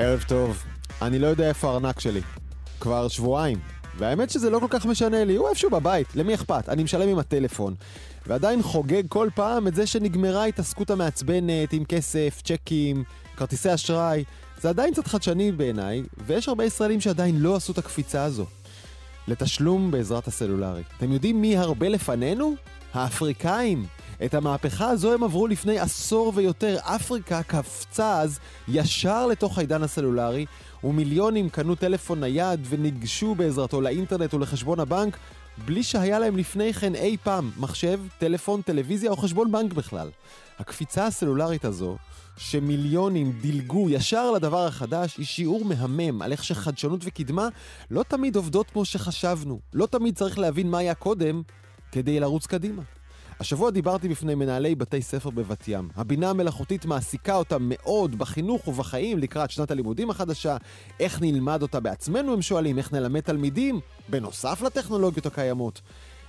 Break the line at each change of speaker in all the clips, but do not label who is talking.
ערב טוב. אני לא יודע איפה הארנק שלי. כבר שבועיים. והאמת שזה לא כל כך משנה לי, הוא איפשהו בבית, למי אכפת? אני משלם עם הטלפון. ועדיין חוגג כל פעם את זה שנגמרה ההתעסקות המעצבנת עם כסף, צ'קים, כרטיסי אשראי. זה עדיין קצת חדשני בעיניי, ויש הרבה ישראלים שעדיין לא עשו את הקפיצה הזו. לתשלום בעזרת הסלולרי. אתם יודעים מי הרבה לפנינו? האפריקאים. את המהפכה הזו הם עברו לפני עשור ויותר. אפריקה קפצה אז ישר לתוך העידן הסלולרי, ומיליונים קנו טלפון נייד וניגשו בעזרתו לאינטרנט ולחשבון הבנק, בלי שהיה להם לפני כן אי פעם מחשב, טלפון, טלוויזיה או חשבון בנק בכלל. הקפיצה הסלולרית הזו, שמיליונים דילגו ישר לדבר החדש, היא שיעור מהמם על איך שחדשנות וקדמה לא תמיד עובדות כמו שחשבנו. לא תמיד צריך להבין מה היה קודם כדי לרוץ קדימה. השבוע דיברתי בפני מנהלי בתי ספר בבת ים. הבינה המלאכותית מעסיקה אותם מאוד בחינוך ובחיים לקראת שנת הלימודים החדשה. איך נלמד אותה בעצמנו, הם שואלים, איך נלמד תלמידים, בנוסף לטכנולוגיות הקיימות.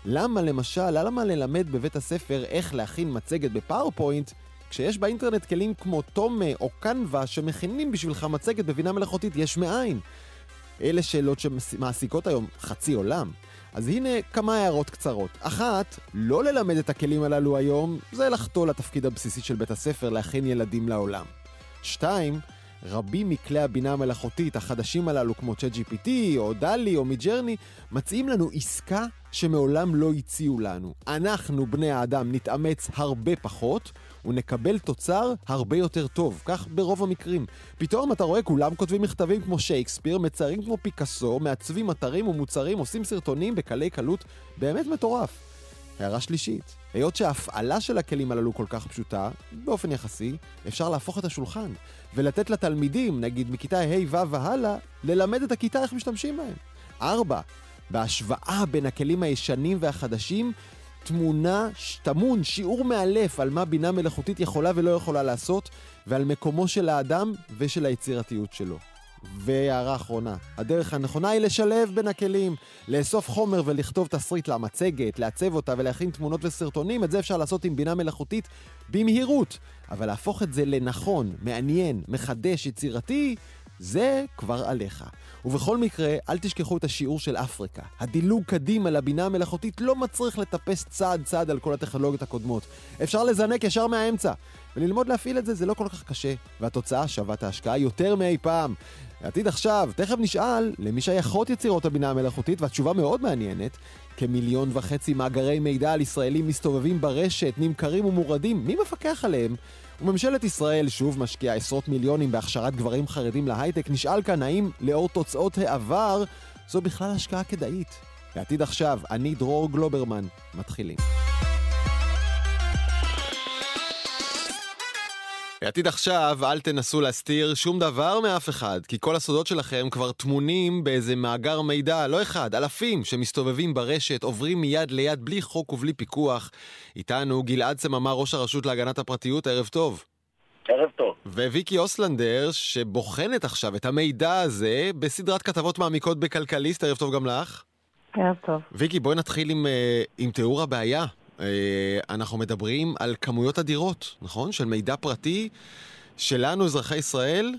למה למשל, למה ללמד בבית הספר איך להכין מצגת בפאורפוינט, כשיש באינטרנט כלים כמו תומה או קנווה שמכינים בשבילך מצגת בבינה מלאכותית יש מאין? אלה שאלות שמעסיקות היום חצי עולם. אז הנה כמה הערות קצרות. אחת, לא ללמד את הכלים הללו היום, זה לחטוא לתפקיד הבסיסי של בית הספר להכין ילדים לעולם. שתיים, רבים מכלי הבינה המלאכותית החדשים הללו, כמו ChatGPT, או דלי, או מידג'רני, מציעים לנו עסקה שמעולם לא הציעו לנו. אנחנו, בני האדם, נתאמץ הרבה פחות, ונקבל תוצר הרבה יותר טוב, כך ברוב המקרים. פתאום אתה רואה כולם כותבים מכתבים כמו שייקספיר, מציירים כמו פיקאסו, מעצבים אתרים ומוצרים, עושים סרטונים בקלי קלות, באמת מטורף. הערה שלישית, היות שההפעלה של הכלים הללו כל כך פשוטה, באופן יחסי, אפשר להפוך את השולחן ולתת לתלמידים, נגיד מכיתה ה' ו' והלאה, ללמד את הכיתה איך משתמשים בהם. ארבע, בהשוואה בין הכלים הישנים והחדשים, תמונה, טמון שיעור מאלף על מה בינה מלאכותית יכולה ולא יכולה לעשות, ועל מקומו של האדם ושל היצירתיות שלו. והערה אחרונה, הדרך הנכונה היא לשלב בין הכלים, לאסוף חומר ולכתוב תסריט למצגת, לעצב אותה ולהכין תמונות וסרטונים, את זה אפשר לעשות עם בינה מלאכותית במהירות. אבל להפוך את זה לנכון, מעניין, מחדש, יצירתי, זה כבר עליך. ובכל מקרה, אל תשכחו את השיעור של אפריקה. הדילוג קדימה לבינה המלאכותית לא מצריך לטפס צעד צעד על כל הטכנולוגיות הקודמות. אפשר לזנק ישר מהאמצע. וללמוד להפעיל את זה זה לא כל כך קשה, והתוצאה שווה את ההשקעה יותר מאי פעם. עתיד עכשיו, תכף נשאל למי שייכות יצירות הבינה המלאכותית, והתשובה מאוד מעניינת. כמיליון וחצי מאגרי מידע על ישראלים מסתובבים ברשת, נמכרים ומורדים, מי מפקח עליהם? וממשלת ישראל שוב משקיעה עשרות מיליונים בהכשרת גברים חרדים להייטק. נשאל כאן האם לאור תוצאות העבר זו בכלל השקעה כדאית. לעתיד עכשיו, אני דרור גלוברמן. מתחילים. לעתיד עכשיו, אל תנסו להסתיר שום דבר מאף אחד, כי כל הסודות שלכם כבר טמונים באיזה מאגר מידע, לא אחד, אלפים, שמסתובבים ברשת, עוברים מיד ליד בלי חוק ובלי פיקוח. איתנו גלעד סממה, ראש הרשות להגנת הפרטיות, ערב טוב.
ערב טוב.
וויקי אוסלנדר, שבוחנת עכשיו את המידע הזה בסדרת כתבות מעמיקות בכלכליסט, ערב טוב גם לך.
ערב טוב.
ויקי, בואי נתחיל עם, אה, עם תיאור הבעיה. אה, אנחנו מדברים על כמויות אדירות, נכון? של מידע פרטי שלנו, אזרחי ישראל,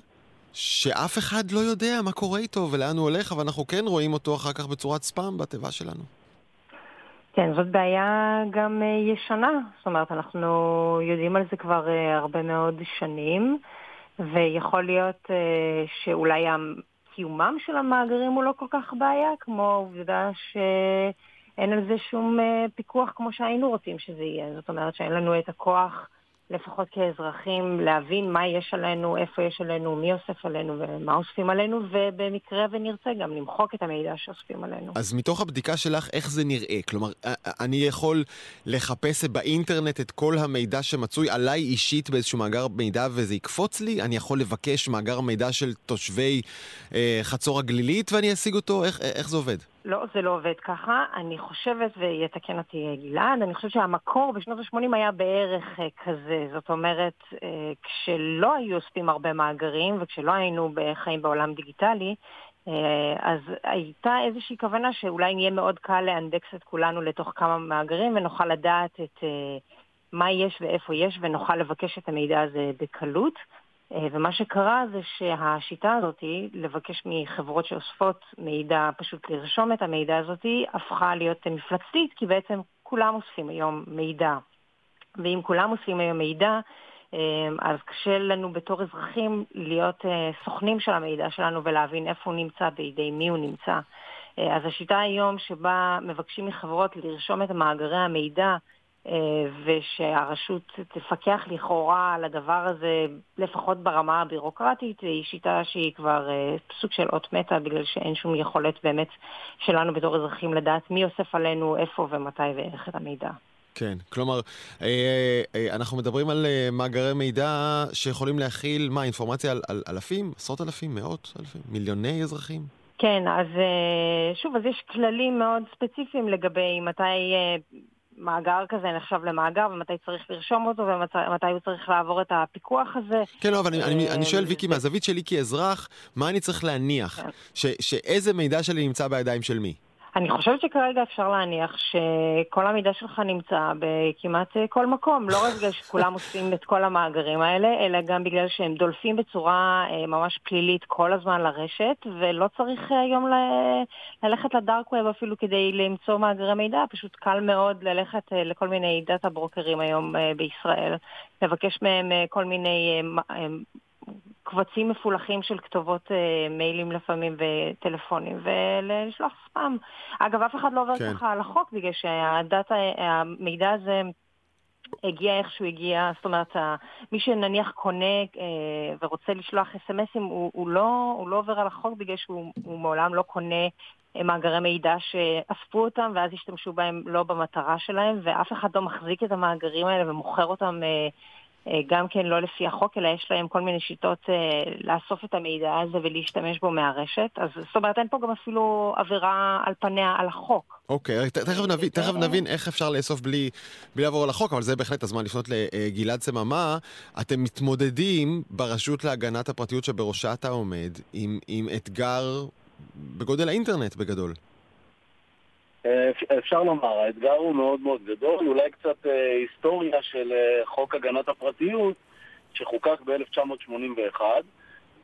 שאף אחד לא יודע מה קורה איתו ולאן הוא הולך, אבל אנחנו כן רואים אותו אחר כך בצורת ספאם בתיבה שלנו.
כן, זאת בעיה גם אה, ישנה. זאת אומרת, אנחנו יודעים על זה כבר אה, הרבה מאוד שנים, ויכול להיות שאולי קיומם של המאגרים הוא לא כל כך בעיה, כמו העובדה ש... אין על זה שום אה, פיקוח כמו שהיינו רוצים שזה יהיה. זאת אומרת שאין לנו את הכוח, לפחות כאזרחים, להבין מה יש עלינו, איפה יש עלינו, מי אוסף עלינו ומה אוספים עלינו, ובמקרה ונרצה גם למחוק את המידע שאוספים עלינו.
אז מתוך הבדיקה שלך, איך זה נראה? כלומר, אני יכול לחפש באינטרנט את כל המידע שמצוי עליי אישית באיזשהו מאגר מידע וזה יקפוץ לי? אני יכול לבקש מאגר מידע של תושבי אה, חצור הגלילית ואני אשיג אותו? איך, איך זה עובד?
לא, זה לא עובד ככה. אני חושבת, ויתקן אותי גלעד, אני חושבת שהמקור בשנות ה-80 היה בערך uh, כזה. זאת אומרת, uh, כשלא היו אוספים הרבה מאגרים וכשלא היינו חיים בעולם דיגיטלי, uh, אז הייתה איזושהי כוונה שאולי יהיה מאוד קל לאנדקס את כולנו לתוך כמה מאגרים ונוכל לדעת את מה יש ואיפה יש ונוכל לבקש את המידע הזה בקלות. אה, ומה שקרה זה שהשיטה הזאת, לבקש מחברות שאוספות מידע, פשוט לרשום את המידע הזאת, הפכה להיות מפלצתית, כי בעצם כולם אוספים היום מידע. ואם כולם אוספים היום מידע, אה, אז קשה לנו בתור אזרחים להיות אה, סוכנים של המידע שלנו ולהבין איפה הוא נמצא, בידי מי הוא נמצא. אז השיטה היום שבה מבקשים מחברות לרשום את מאגרי המידע אה, ושהרשות תפקח לכאורה על הדבר הזה, לפחות ברמה הבירוקרטית, היא שיטה שהיא כבר אה, סוג של אות מתה, בגלל שאין שום יכולת באמת שלנו בתור אזרחים לדעת מי אוסף עלינו, איפה ומתי ואיך את המידע.
כן, כלומר, אה, אנחנו מדברים על מאגרי מידע שיכולים להכיל, מה, אינפורמציה על, על אלפים, עשרות אלפים, מאות אלפים, מיליוני אזרחים?
כן, אז שוב, אז יש כללים מאוד ספציפיים לגבי מתי מאגר כזה נחשב למאגר, ומתי צריך לרשום אותו, ומתי הוא צריך לעבור את הפיקוח הזה.
כן, לא, אבל אני, אני, אני שואל, ויקי, מהזווית שלי כאזרח, מה אני צריך להניח? כן. ש, שאיזה מידע שלי נמצא בידיים של מי?
אני חושבת שכרגע אפשר להניח שכל המידע שלך נמצא בכמעט אה, כל מקום, לא רק בגלל שכולם עושים את כל המאגרים האלה, אלא גם בגלל שהם דולפים בצורה אה, ממש פלילית כל הזמן לרשת, ולא צריך אה, היום ל... ללכת לדארק ווב אפילו כדי למצוא מאגרי מידע, פשוט קל מאוד ללכת לכל מיני דאטה ברוקרים היום בישראל, לבקש מהם כל מיני קבצים מפולחים של כתובות אה, מיילים לפעמים וטלפונים ולשלוח ספאם. אגב, אף אחד לא עובר כן. ככה על החוק בגלל שהדאטה, המידע הזה הגיע איך שהוא הגיע, זאת אומרת, מי שנניח קונה אה, ורוצה לשלוח אס.אם.אסים, הוא, הוא, לא, הוא לא עובר על החוק בגלל שהוא מעולם לא קונה אה, מאגרי מידע שאספו אותם ואז השתמשו בהם לא במטרה שלהם, ואף אחד לא מחזיק את המאגרים האלה ומוכר אותם אה, גם כן לא לפי החוק, אלא יש להם כל מיני שיטות אה, לאסוף את המידע הזה ולהשתמש בו מהרשת. אז זאת אומרת, אין פה גם אפילו עבירה על פניה על החוק.
אוקיי, okay, תכף נבין, תכף נבין איך אפשר לאסוף בלי, בלי לעבור על החוק, אבל זה בהחלט הזמן לפנות לגלעד סממה. אתם מתמודדים ברשות להגנת הפרטיות שבראשה אתה עומד עם, עם אתגר בגודל האינטרנט בגדול.
אה, אפשר לומר, האתגר הוא מאוד מאוד גדול, אולי קצת אה, היסטוריה של אה, חוק הגנת הפרטיות שחוקק ב-1981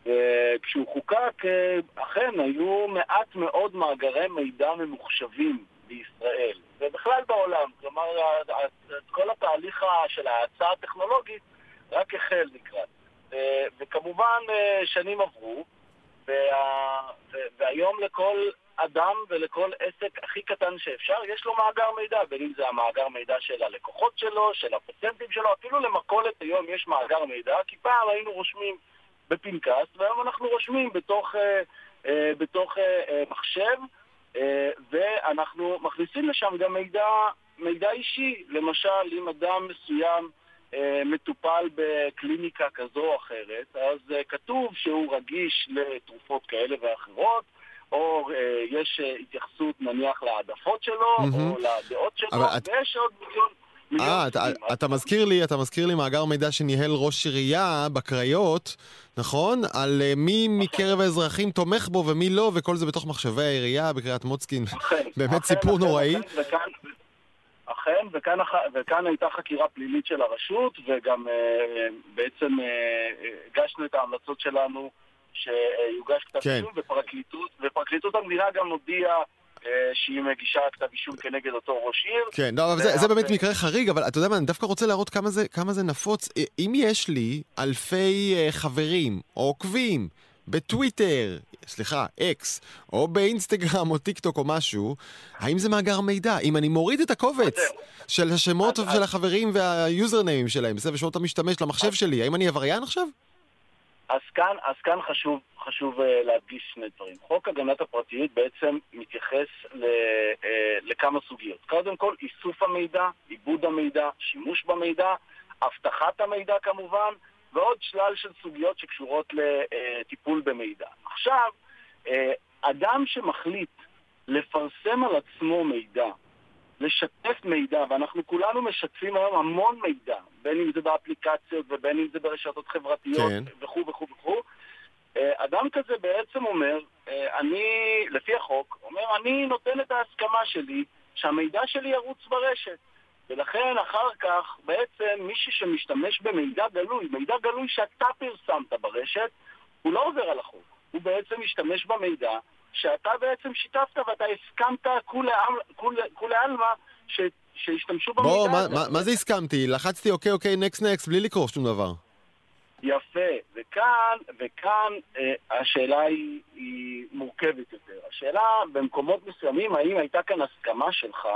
וכשהוא חוקק אכן היו מעט מאוד מאגרי מידע ממוחשבים בישראל ובכלל בעולם, כלומר כל התהליך של ההאצה הטכנולוגית רק החל לקראת. וכמובן שנים עברו וה... והיום לכל אדם ולכל עסק הכי קטן שאפשר, יש לו מאגר מידע, בין אם זה המאגר מידע של הלקוחות שלו, של הפטנטים שלו, אפילו למכולת היום יש מאגר מידע, כי פעם היינו רושמים בפנקס, והיום אנחנו רושמים בתוך, אה, אה, בתוך אה, אה, מחשב, אה, ואנחנו מכניסים לשם גם מידע, מידע אישי, למשל אם אדם מסוים אה, מטופל בקליניקה כזו או אחרת, אז כתוב שהוא רגיש לתרופות כאלה ואחרות, או אה, יש אה, התייחסות נניח להעדפות שלו, mm-hmm. או לדעות שלו, את... ויש עוד מיליון...
אה, אתה, אתה מזכיר לי, אתה מזכיר לי מאגר מידע שניהל ראש עירייה בקריות, נכון? על uh, מי נכון. מקרב האזרחים תומך בו ומי לא, וכל זה בתוך מחשבי העירייה בקריית מוצקין. באמת סיפור נוראי.
אכן, וכאן, אכן, וכאן, וכאן הייתה חקירה פלילית של הרשות, וגם uh, בעצם uh, הגשנו את ההמלצות שלנו שיוגש כתב כן. אישום, ופרקליטות, ופרקליטות המדינה גם הודיעה אה, שהיא מגישה כתב אישום כנגד אותו ראש עיר.
כן, לא, אבל זה, זה באמת מקרה חריג, אבל אתה יודע מה, אני דווקא רוצה להראות כמה זה, כמה זה נפוץ. אה, אם יש לי אלפי uh, חברים או עוקבים בטוויטר, סליחה, X, או באינסטגרם או טיק טוק או משהו, האם זה מאגר מידע? אם אני מוריד את הקובץ של השמות של החברים וה-usernameים שלהם, בסדר, ושמות המשתמש למחשב שלי, האם אני עבריין עכשיו?
אז כאן, אז כאן חשוב, חשוב uh, להדגיש שני דברים. חוק הגנת הפרטיות בעצם מתייחס ל, uh, לכמה סוגיות. קודם כל, איסוף המידע, עיבוד המידע, שימוש במידע, אבטחת המידע כמובן, ועוד שלל של סוגיות שקשורות לטיפול במידע. עכשיו, אדם שמחליט לפרסם על עצמו מידע, לשתף מידע, ואנחנו כולנו משתפים היום המון מידע, בין אם זה באפליקציות ובין אם זה ברשתות חברתיות כן. וכו' וכו' וכו'. אה, אדם כזה בעצם אומר, אה, אני, לפי החוק, אומר, אני נותן את ההסכמה שלי שהמידע שלי ירוץ ברשת. ולכן אחר כך בעצם מישהו שמשתמש במידע גלוי, מידע גלוי שאתה פרסמת ברשת, הוא לא עובר על החוק. הוא בעצם משתמש במידע שאתה בעצם שיתפת ואתה הסכמת כולי עלמא שישתמשו במידע
בוא, הזה. בוא, מה זה הסכמתי? לחצתי אוקיי, אוקיי, נקסט נקסט, בלי לקרוא שום דבר.
יפה, וכאן, וכאן אה, השאלה היא, היא מורכבת יותר. השאלה במקומות מסוימים, האם הייתה כאן הסכמה שלך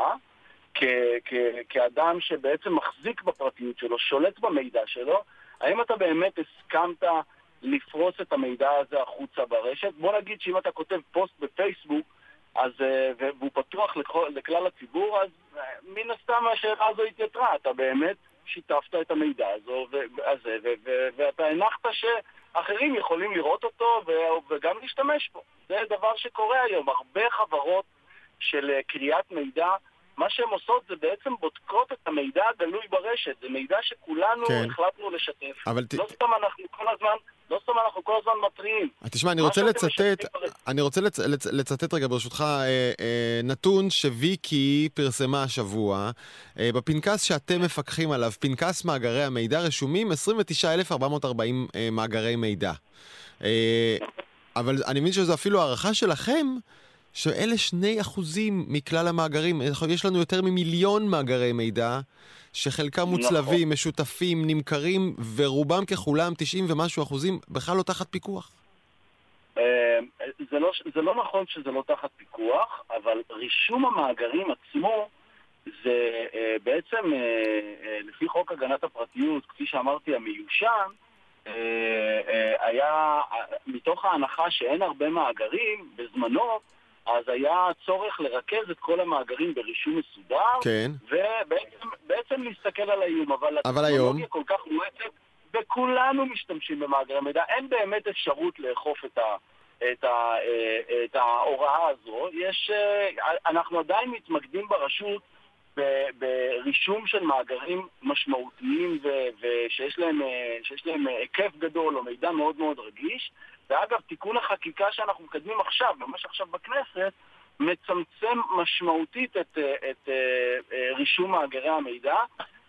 כ, כ, כאדם שבעצם מחזיק בפרטיות שלו, שולט במידע שלו, האם אתה באמת הסכמת לפרוס את המידע הזה החוצה ברשת? בוא נגיד שאם אתה כותב פוסט בפייסבוק, אז, אה, והוא פתוח לכל, לכלל הציבור, אז אה, מן הסתם השאלה הזו התייתרה. אתה באמת שיתפת את המידע הזו, הזה, ואתה הנחת שאחרים יכולים לראות אותו וגם להשתמש בו. זה דבר שקורה היום. הרבה חברות של אה, קריאת מידע, מה שהן עושות זה בעצם בודקות את המידע הגלוי ברשת. זה מידע שכולנו כן. החלטנו לשתף. אבל לא ת... סתם אנחנו כל הזמן לא סתם אנחנו כל הזמן מתריעים.
אה, תשמע, אני רוצה לצטט, אני רוצה לצ, לצ, לצטט רגע ברשותך אה, אה, נתון שוויקי פרסמה השבוע. אה, בפנקס שאתם מפקחים עליו, פנקס מאגרי המידע, רשומים 29,440 אה, מאגרי מידע. אה, אבל אני מבין שזו אפילו הערכה שלכם. שאלה שני אחוזים מכלל המאגרים, יש לנו יותר ממיליון מאגרי מידע, שחלקם נכון. מוצלבים, נכון. משותפים, נמכרים, ורובם ככולם, 90 ומשהו אחוזים, בכלל לא תחת פיקוח.
אה, זה לא, זה לא נכון שזה לא תחת פיקוח, אבל רישום המאגרים עצמו זה אה, בעצם, אה, לפי חוק הגנת הפרטיות, כפי שאמרתי, המיושן, היה מתוך ההנחה שאין הרבה מאגרים, בזמנו, אז היה צורך לרכז את כל המאגרים ברישום מסודר,
כן.
ובעצם להסתכל על האיום. אבל,
אבל היום...
כל כך מואצת, וכולנו משתמשים במאגרי מידע. אין באמת אפשרות לאכוף את, ה, את, ה, את ההוראה הזו. יש, אנחנו עדיין מתמקדים ברשות ברישום של מאגרים משמעותיים ושיש להם, להם היקף גדול או מידע מאוד מאוד רגיש. ואגב, תיקון החקיקה שאנחנו מקדמים עכשיו, ממש עכשיו בכנסת, מצמצם משמעותית את, את, את אה, רישום מאגרי המידע,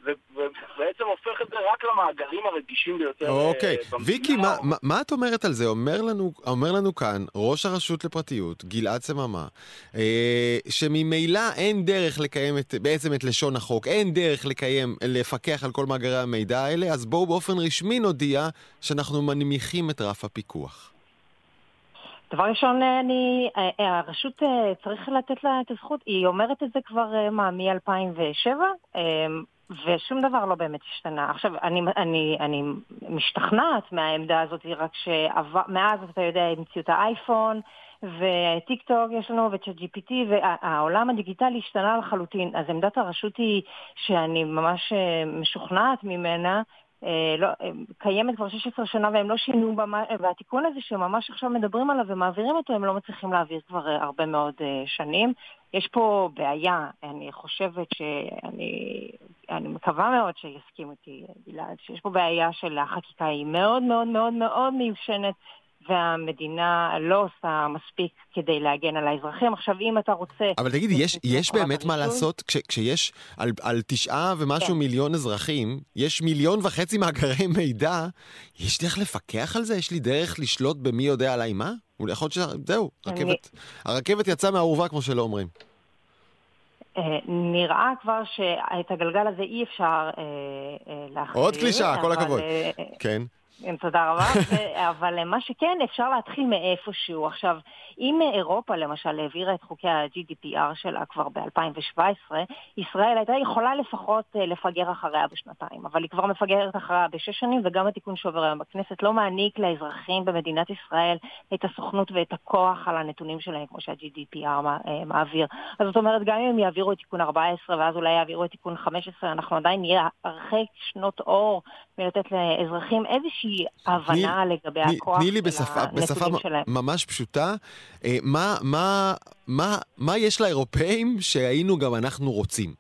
ובעצם הופך את זה רק למאגרים הרגישים ביותר
אה, אוקיי, okay. ויקי, מה, מה, מה את אומרת על זה? אומר לנו, אומר לנו כאן ראש הרשות לפרטיות, גלעד סממה, אה, שממילא אין דרך לקיים את, בעצם את לשון החוק, אין דרך לקיים, לפקח על כל מאגרי המידע האלה, אז בואו באופן רשמי נודיע שאנחנו מנמיכים את רף הפיקוח.
דבר ראשון, אני, אה, הרשות צריך לתת לה את הזכות, היא אומרת את זה כבר, מה, מ-2007? ושום דבר לא באמת השתנה. עכשיו, אני, אני, אני משתכנעת מהעמדה הזאת, רק שמאז, אתה יודע, המציאו את האייפון, וטיק טוק יש לנו, וצ'אט GPT, והעולם הדיגיטלי השתנה לחלוטין. אז עמדת הרשות היא שאני ממש אה, משוכנעת ממנה, לא, אה, קיימת כבר 16 שנה והם לא שינו, במה, והתיקון הזה שממש עכשיו מדברים עליו ומעבירים אותו, הם לא מצליחים להעביר כבר הרבה מאוד שנים. יש פה בעיה, אני חושבת שאני אני מקווה מאוד שיסכים אותי גלעד, שיש פה בעיה של החקיקה היא מאוד מאוד מאוד מאוד מיושנת. והמדינה לא עושה מספיק כדי להגן על האזרחים. עכשיו, אם אתה רוצה...
אבל תגידי, יש, יש באמת מה לעשות כש, כשיש על, על תשעה ומשהו כן. מיליון אזרחים, יש מיליון וחצי מאגרי מידע, יש דרך לפקח על זה? יש לי דרך לשלוט במי יודע עליי מה? יכול להיות שזהו, אני... רכבת, הרכבת יצאה מהאורווה, כמו שלא אומרים.
אה, נראה כבר שאת הגלגל הזה אי אפשר אה, אה, להחזיר.
עוד קלישה, כל הכבוד. כן.
כן, תודה רבה. אבל מה שכן, אפשר להתחיל מאיפשהו. עכשיו, אם אירופה למשל העבירה את חוקי ה-GDPR שלה כבר ב-2017, ישראל הייתה יכולה לפחות אה, לפגר אחריה בשנתיים, אבל היא כבר מפגרת אחריה בשש שנים, וגם התיקון שעובר היום בכנסת לא מעניק לאזרחים במדינת ישראל את הסוכנות ואת הכוח על הנתונים שלהם, כמו שה-GDPR אה, מעביר. אז זאת אומרת, גם אם הם יעבירו את תיקון 14 ואז אולי יעבירו את תיקון 15, אנחנו עדיין נהיה הרחק שנות אור מלתת לאזרחים איזושהי הבנה לגבי הכוח של הנתונים שלהם.
ממש פשוטה, אה, מה, מה, מה, מה יש לאירופאים שהיינו גם אנחנו רוצים?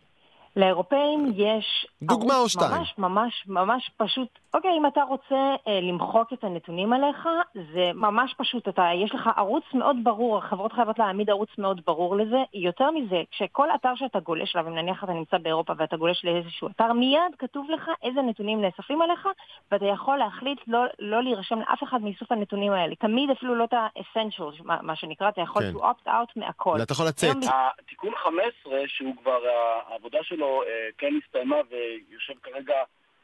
לאירופאים יש...
דוגמה או שתיים.
ממש ממש ממש פשוט. אוקיי, אם אתה רוצה אה, למחוק את הנתונים עליך, זה ממש פשוט. אתה, יש לך ערוץ מאוד ברור, החברות חייבות להעמיד ערוץ מאוד ברור לזה. יותר מזה, כשכל אתר שאתה גולש אליו, אם נניח אתה נמצא באירופה ואתה גולש לאיזשהו אתר, מיד כתוב לך איזה נתונים נאספים עליך, ואתה יכול להחליט לא, לא להירשם לאף אחד מאיסוף הנתונים האלה. תמיד אפילו לא את ה-essentials, מה, מה שנקרא, אתה יכול כן. to opt out מהכל.
ואתה יכול לצאת.
התיקון 15, שהוא כבר, העבודה שלו אה, כן הסתיימה ויושב כרגע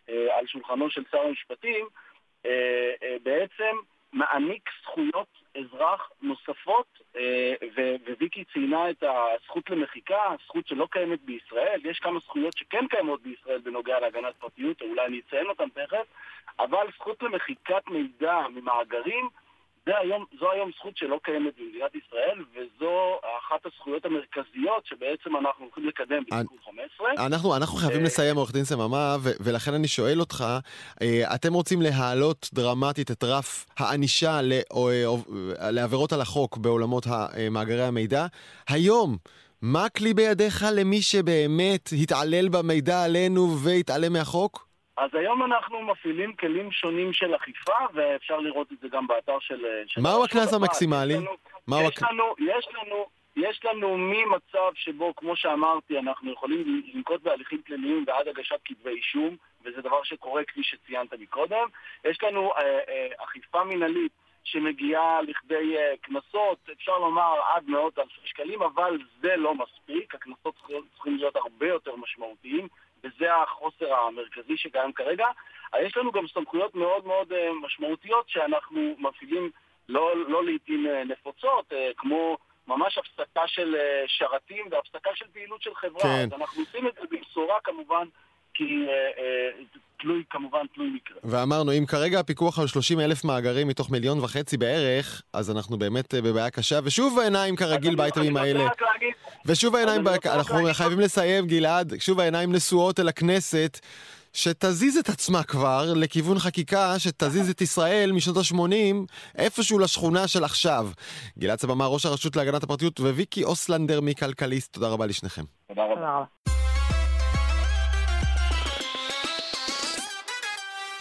על שולחנו של שר המשפטים, אה, בעצם מעניק זכויות אזרח נוספות, וויקי ציינה את הזכות למחיקה, זכות שלא קיימת בישראל. יש כמה זכויות שכן קיימות בישראל בנוגע להגנת פרטיות, או אולי אני אציין אותן תכף, אבל זכות למחיקת מידע ממאגרים היום, זו היום זכות שלא קיימת במדינת ישראל, וזו אחת הזכויות המרכזיות שבעצם אנחנו הולכים לקדם בתיקון 15.
אנחנו, אנחנו חייבים אה, לסיים, עורך דין סממה, ולכן אני שואל אותך, אה, אתם רוצים להעלות דרמטית את רף הענישה אה, לעבירות על החוק בעולמות מאגרי המידע. היום, מה הכלי בידיך למי שבאמת התעלל במידע עלינו והתעלם מהחוק?
אז היום אנחנו מפעילים כלים שונים של אכיפה, ואפשר לראות את זה גם באתר של...
מהו הקנס המקסימלי? יש
לנו, יש, לנו, יש, לנו, יש לנו ממצב שבו, כמו שאמרתי, אנחנו יכולים לנקוט בהליכים פליליים ועד הגשת כתבי אישום, וזה דבר שקורה כפי שציינת מקודם. יש לנו אה, אה, אכיפה מינהלית שמגיעה לכדי אה, קנסות, אפשר לומר עד מאות אלפי שקלים, אבל זה לא מספיק, הקנסות צריכים להיות הרבה יותר משמעותיים. וזה החוסר המרכזי שקיים כרגע. יש לנו גם סמכויות מאוד מאוד אה, משמעותיות שאנחנו מפעילים לא, לא לעיתים אה, נפוצות, אה, כמו ממש הפסקה של שרתים והפסקה של פעילות של חברה. כן. אז אנחנו עושים את זה במשורה כמובן, כי תלוי, כמובן, תלוי מקרה.
ואמרנו, אם כרגע הפיקוח על 30 אלף מאגרים מתוך מיליון וחצי בערך, אז אנחנו באמת בבעיה קשה, ושוב העיניים כרגיל באייטמים האלה. ושוב העיניים, אנחנו חייבים לסיים, גלעד, שוב העיניים נשואות אל הכנסת. שתזיז את עצמה כבר לכיוון חקיקה שתזיז את ישראל משנות ה-80 איפשהו לשכונה של עכשיו. גלעד סבמה, ראש הרשות להגנת הפרטיות, וויקי אוסלנדר מכלכליסט, תודה רבה לשניכם.
תודה רבה.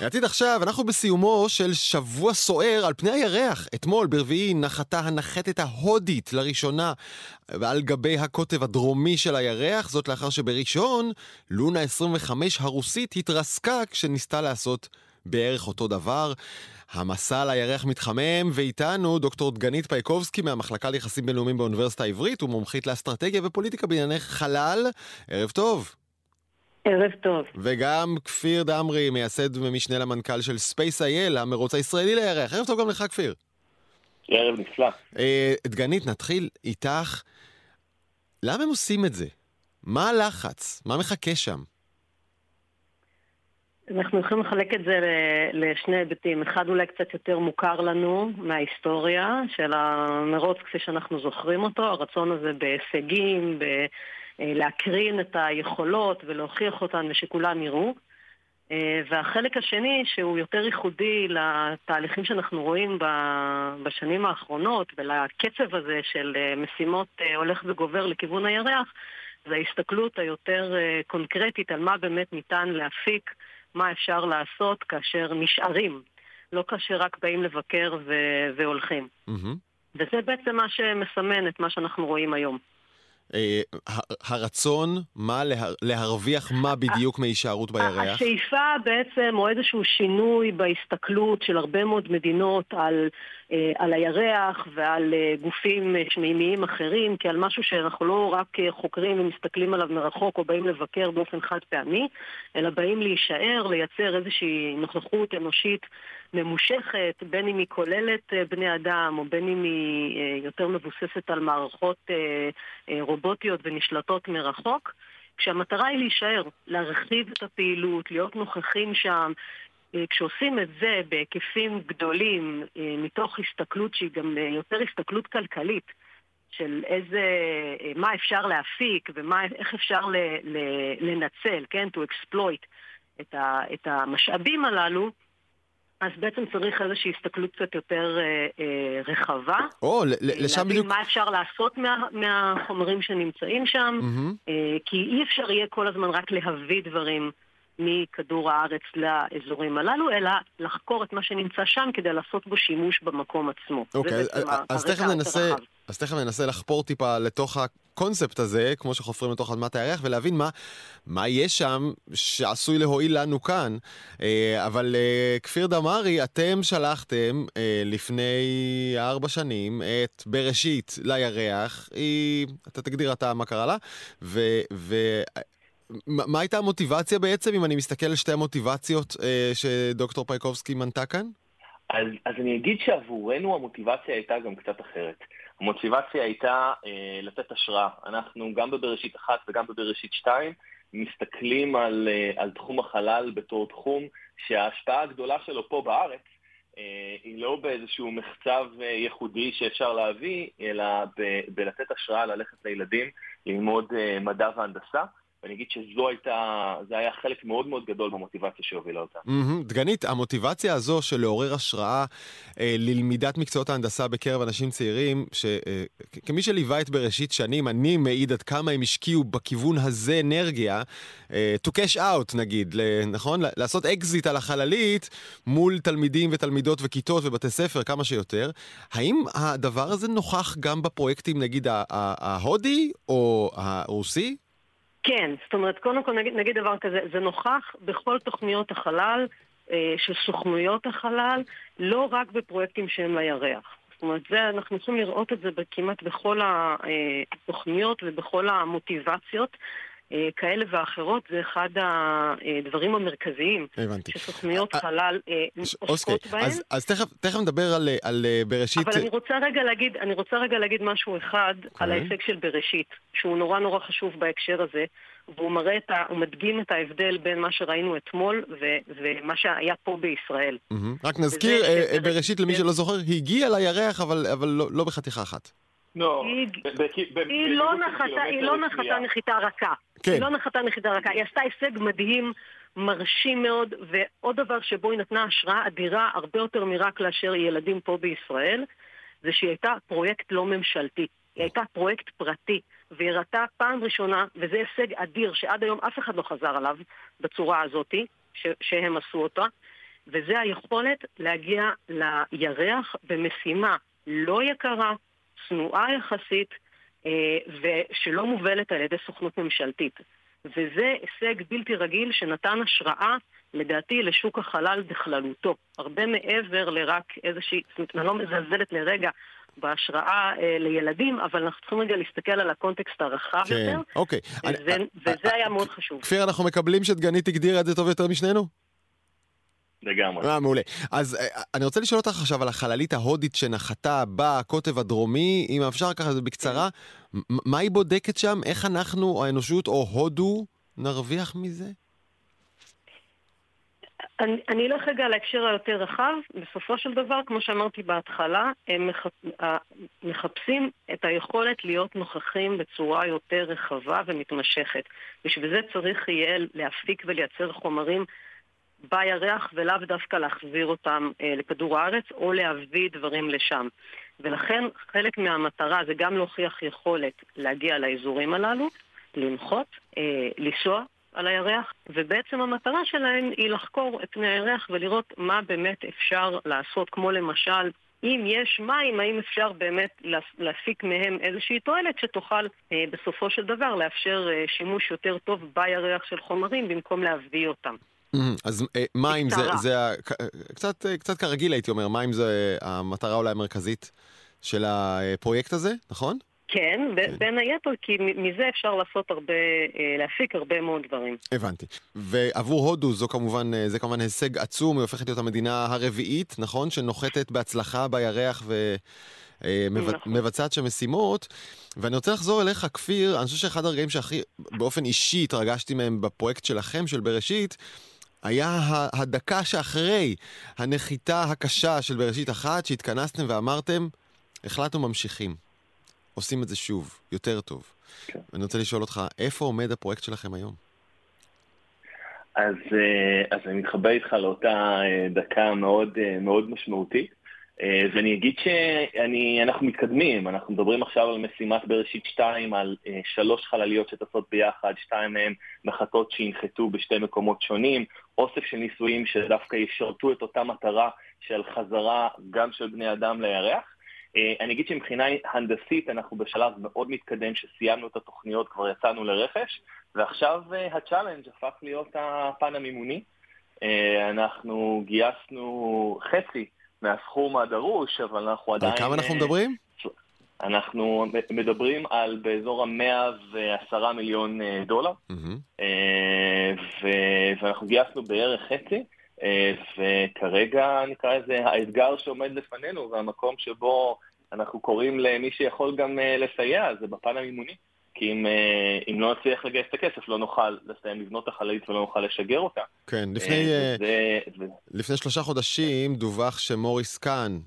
העתיד עכשיו, אנחנו בסיומו של שבוע סוער על פני הירח. אתמול, ברביעי, נחתה הנחתת ההודית לראשונה על גבי הקוטב הדרומי של הירח, זאת לאחר שבראשון, לונה 25 הרוסית התרסקה כשניסתה לעשות בערך אותו דבר. המסע לירח מתחמם, ואיתנו דוקטור דגנית פייקובסקי מהמחלקה ליחסים בינלאומיים באוניברסיטה העברית ומומחית לאסטרטגיה ופוליטיקה בענייני חלל. ערב טוב.
ערב טוב.
וגם כפיר דמרי, מייסד ומשנה למנכ"ל של Space.il, המרוץ הישראלי לירח. ערב טוב גם לך, כפיר.
ערב נפלא.
אה, דגנית, נתחיל איתך. למה הם עושים את זה? מה הלחץ? מה מחכה שם?
אנחנו יכולים לחלק את זה לשני היבטים. אחד אולי קצת יותר מוכר לנו מההיסטוריה של המרוץ כפי שאנחנו זוכרים אותו, הרצון הזה בהישגים, ב... אה, להקרין את היכולות ולהוכיח אותן ושכולם יראו. אה, והחלק השני, שהוא יותר ייחודי לתהליכים שאנחנו רואים בשנים האחרונות ולקצב הזה של אה, משימות הולך וגובר לכיוון הירח, זה ההסתכלות היותר קונקרטית על מה באמת ניתן להפיק, מה אפשר לעשות כאשר נשארים, לא כאשר רק באים לבקר ו- והולכים. Mm-hmm. וזה בעצם מה שמסמן את מה שאנחנו רואים היום.
אה, הרצון, מה להרוויח מה בדיוק מהישארות בירח?
השאיפה בעצם, או איזשהו שינוי בהסתכלות של הרבה מאוד מדינות על, אה, על הירח ועל אה, גופים שמימיים אחרים, כעל משהו שאנחנו לא רק חוקרים ומסתכלים עליו מרחוק או באים לבקר באופן חד פעמי, אלא באים להישאר, לייצר איזושהי נוכחות אנושית ממושכת, בין אם היא כוללת אה, בני אדם או בין אם היא אה, יותר מבוססת על מערכות אה, רובוטיות ונשלטות מרחוק, כשהמטרה היא להישאר, להרחיב את הפעילות, להיות נוכחים שם. כשעושים את זה בהיקפים גדולים, מתוך הסתכלות שהיא גם יותר הסתכלות כלכלית, של איזה, מה אפשר להפיק ואיך אפשר לנצל, כן, to exploit את המשאבים הללו, אז בעצם צריך איזושהי הסתכלות קצת יותר אה, אה, רחבה.
או, לשם בדיוק...
להבין מה אפשר לעשות מה, מהחומרים שנמצאים שם, mm-hmm. אה, כי אי אפשר יהיה כל הזמן רק להביא דברים מכדור הארץ לאזורים הללו, אלא לחקור את מה שנמצא שם כדי לעשות בו שימוש במקום עצמו.
אוקיי, אז, אז תכף ננסה... אז תכף ננסה לחפור טיפה לתוך הקונספט הזה, כמו שחופרים לתוך אדמת הירח, ולהבין מה, מה יש שם שעשוי להועיל לנו כאן. אה, אבל אה, כפיר דמארי, אתם שלחתם אה, לפני ארבע שנים את בראשית לירח, היא, אתה תגדיר אתה מה קרה לה, ו... ו מה הייתה המוטיבציה בעצם, אם אני מסתכל על שתי המוטיבציות אה, שדוקטור פייקובסקי מנתה כאן?
אז, אז אני אגיד שעבורנו המוטיבציה הייתה גם קצת אחרת. המוטיבציה הייתה אה, לתת השראה. אנחנו גם בבראשית אחת וגם בבראשית שתיים מסתכלים על, אה, על תחום החלל בתור תחום שההשפעה הגדולה שלו פה בארץ אה, היא לא באיזשהו מחצב אה, ייחודי שאפשר להביא, אלא ב, בלתת השראה ללכת לילדים ללמוד אה, מדע והנדסה. ואני אגיד שזו הייתה, זה היה חלק מאוד מאוד גדול במוטיבציה שהובילה אותה.
Mm-hmm. דגנית, המוטיבציה הזו של לעורר השראה אה, ללמידת מקצועות ההנדסה בקרב אנשים צעירים, כמי אה, שליווה את בראשית שנים, אני מעיד עד כמה הם השקיעו בכיוון הזה אנרגיה, אה, to cash out נגיד, נכון? לעשות אקזיט על החללית מול תלמידים ותלמידות וכיתות ובתי ספר כמה שיותר. האם הדבר הזה נוכח גם בפרויקטים, נגיד, ההודי או הרוסי?
כן, זאת אומרת, קודם כל נגיד, נגיד דבר כזה, זה נוכח בכל תוכניות החלל אה, של סוכנויות החלל, לא רק בפרויקטים שהם לירח. זאת אומרת, זה, אנחנו יכולים לראות את זה כמעט בכל התוכניות ובכל המוטיבציות. אה, כאלה ואחרות, זה אחד הדברים המרכזיים
הבנתי.
שסוכניות אה, חלל אה, עוסקות בהם.
אז, אז תכף, תכף נדבר על, על בראשית.
אבל אני רוצה רגע להגיד, אני רוצה רגע להגיד משהו אחד okay. על אוקיי. ההישג של בראשית, שהוא נורא נורא חשוב בהקשר הזה, והוא מראה את ה... הוא מדגים את ההבדל בין מה שראינו אתמול ו, ומה שהיה פה בישראל.
Mm-hmm. רק נזכיר, בראשית למי שלא זוכר, היא הגיעה לירח, אבל, אבל לא, לא בחתיכה אחת.
לא, היא לא נחתה נחיתה רכה. כן. היא לא נחתה נחיתה רכה. היא עשתה הישג מדהים, מרשים מאוד, ועוד דבר שבו היא נתנה השראה אדירה, הרבה יותר מרק לאשר ילדים פה בישראל, זה שהיא הייתה פרויקט לא ממשלתי. היא הייתה פרויקט פרטי, והיא הראתה פעם ראשונה, וזה הישג אדיר שעד היום אף אחד לא חזר עליו בצורה הזאתי, שהם עשו אותה, וזה היכולת להגיע לירח במשימה לא יקרה, צנועה יחסית, ושלא מובלת על ידי סוכנות ממשלתית. וזה הישג בלתי רגיל שנתן השראה, לדעתי, לשוק החלל בכללותו. הרבה מעבר לרק איזושהי, זאת אומרת, אני לא מזלזלת לרגע בהשראה אה, לילדים, אבל אנחנו צריכים רגע להסתכל על הקונטקסט הרחב כן, יותר.
אוקיי.
וזה, אני, וזה אני, היה מאוד חשוב.
כפיר, אנחנו מקבלים שדגנית הגדירה את זה טוב יותר משנינו?
לגמרי.
אה, מעולה. אז אה, אני רוצה לשאול אותך עכשיו על החללית ההודית שנחתה בקוטב הדרומי, אם אפשר ככה בקצרה, מה היא בודקת שם? איך אנחנו, האנושות או הודו, נרוויח מזה?
אני, אני אלך רגע להקשר היותר רחב. בסופו של דבר, כמו שאמרתי בהתחלה, הם מחפ... מחפשים את היכולת להיות נוכחים בצורה יותר רחבה ומתמשכת. בשביל זה צריך יהיה להפיק ולייצר חומרים בירח ולאו דווקא להחזיר אותם אה, לכדור הארץ או להביא דברים לשם. ולכן חלק מהמטרה זה גם להוכיח יכולת להגיע לאזורים הללו, לנחות, אה, לנסוע על הירח, ובעצם המטרה שלהם היא לחקור את פני הירח ולראות מה באמת אפשר לעשות, כמו למשל אם יש מים, האם אפשר באמת להפיק מהם איזושהי תועלת שתוכל אה, בסופו של דבר לאפשר אה, שימוש יותר טוב בירח של חומרים במקום להביא אותם.
אז אה, מים זה, זה קצת, אה, קצת כרגיל הייתי אומר, מים זה המטרה אולי המרכזית של הפרויקט הזה, נכון?
כן, כן, בין היתר, כי מזה אפשר לעשות הרבה, אה, להפיק הרבה מאוד דברים.
הבנתי. ועבור הודו זו כמובן, זה כמובן הישג עצום, היא הופכת להיות המדינה הרביעית, נכון? שנוחתת בהצלחה בירח ומבצעת נכון. שם משימות. ואני רוצה לחזור אליך, כפיר, אני חושב שאחד הרגעים שהכי באופן אישי התרגשתי מהם בפרויקט שלכם, של בראשית, היה הדקה שאחרי הנחיתה הקשה של בראשית אחת, שהתכנסתם ואמרתם, החלטנו ממשיכים. עושים את זה שוב, יותר טוב. כן. ואני רוצה לשאול אותך, איפה עומד הפרויקט שלכם היום?
אז, אז אני מתחבר איתך לאותה דקה מאוד, מאוד משמעותית. ואני אגיד שאנחנו מתקדמים, אנחנו מדברים עכשיו על משימת בראשית 2, על שלוש חלליות שטסות ביחד, שתיים מהן נחתות שינחתו בשתי מקומות שונים, אוסף של ניסויים שדווקא ישרתו את אותה מטרה של חזרה גם של בני אדם לירח. אה, אני אגיד שמבחינה הנדסית אנחנו בשלב מאוד מתקדם שסיימנו את התוכניות, כבר יצאנו לרכש, ועכשיו אה, ה-challenge הפך להיות הפן המימוני. אה, אנחנו גייסנו חצי מהסכום הדרוש, אבל אנחנו עדיין...
על כמה אנחנו מדברים?
אנחנו מדברים על באזור ה-110 מיליון דולר, mm-hmm. ואנחנו גייסנו בערך חצי. וכרגע נקרא לזה האתגר שעומד לפנינו והמקום שבו אנחנו קוראים למי שיכול גם אה, לסייע, זה בפן המימוני. כי אם, אה, אם לא נצליח לגייס את הכסף, לא נוכל לסיים לבנות את החללית ולא נוכל לשגר אותה.
כן, לפני, אה, זה. לפני שלושה חודשים דווח שמוריס קאן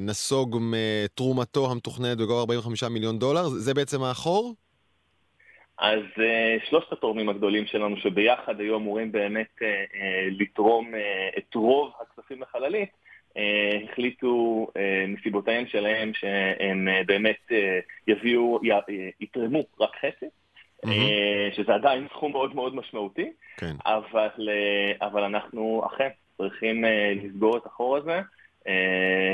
נסוג מתרומתו המתוכננת בגובה 45 מיליון דולר, זה בעצם האחור?
אז uh, שלושת התורמים הגדולים שלנו, שביחד היו אמורים באמת uh, uh, לתרום uh, את רוב הכספים לחללית, uh, החליטו uh, מסיבותיהם שלהם שהם uh, באמת יביאו, יתרמו רק חצי, mm-hmm. שזה עדיין סכום מאוד מאוד משמעותי, כן. אבל, אבל אנחנו אכן צריכים לסגור את החור הזה.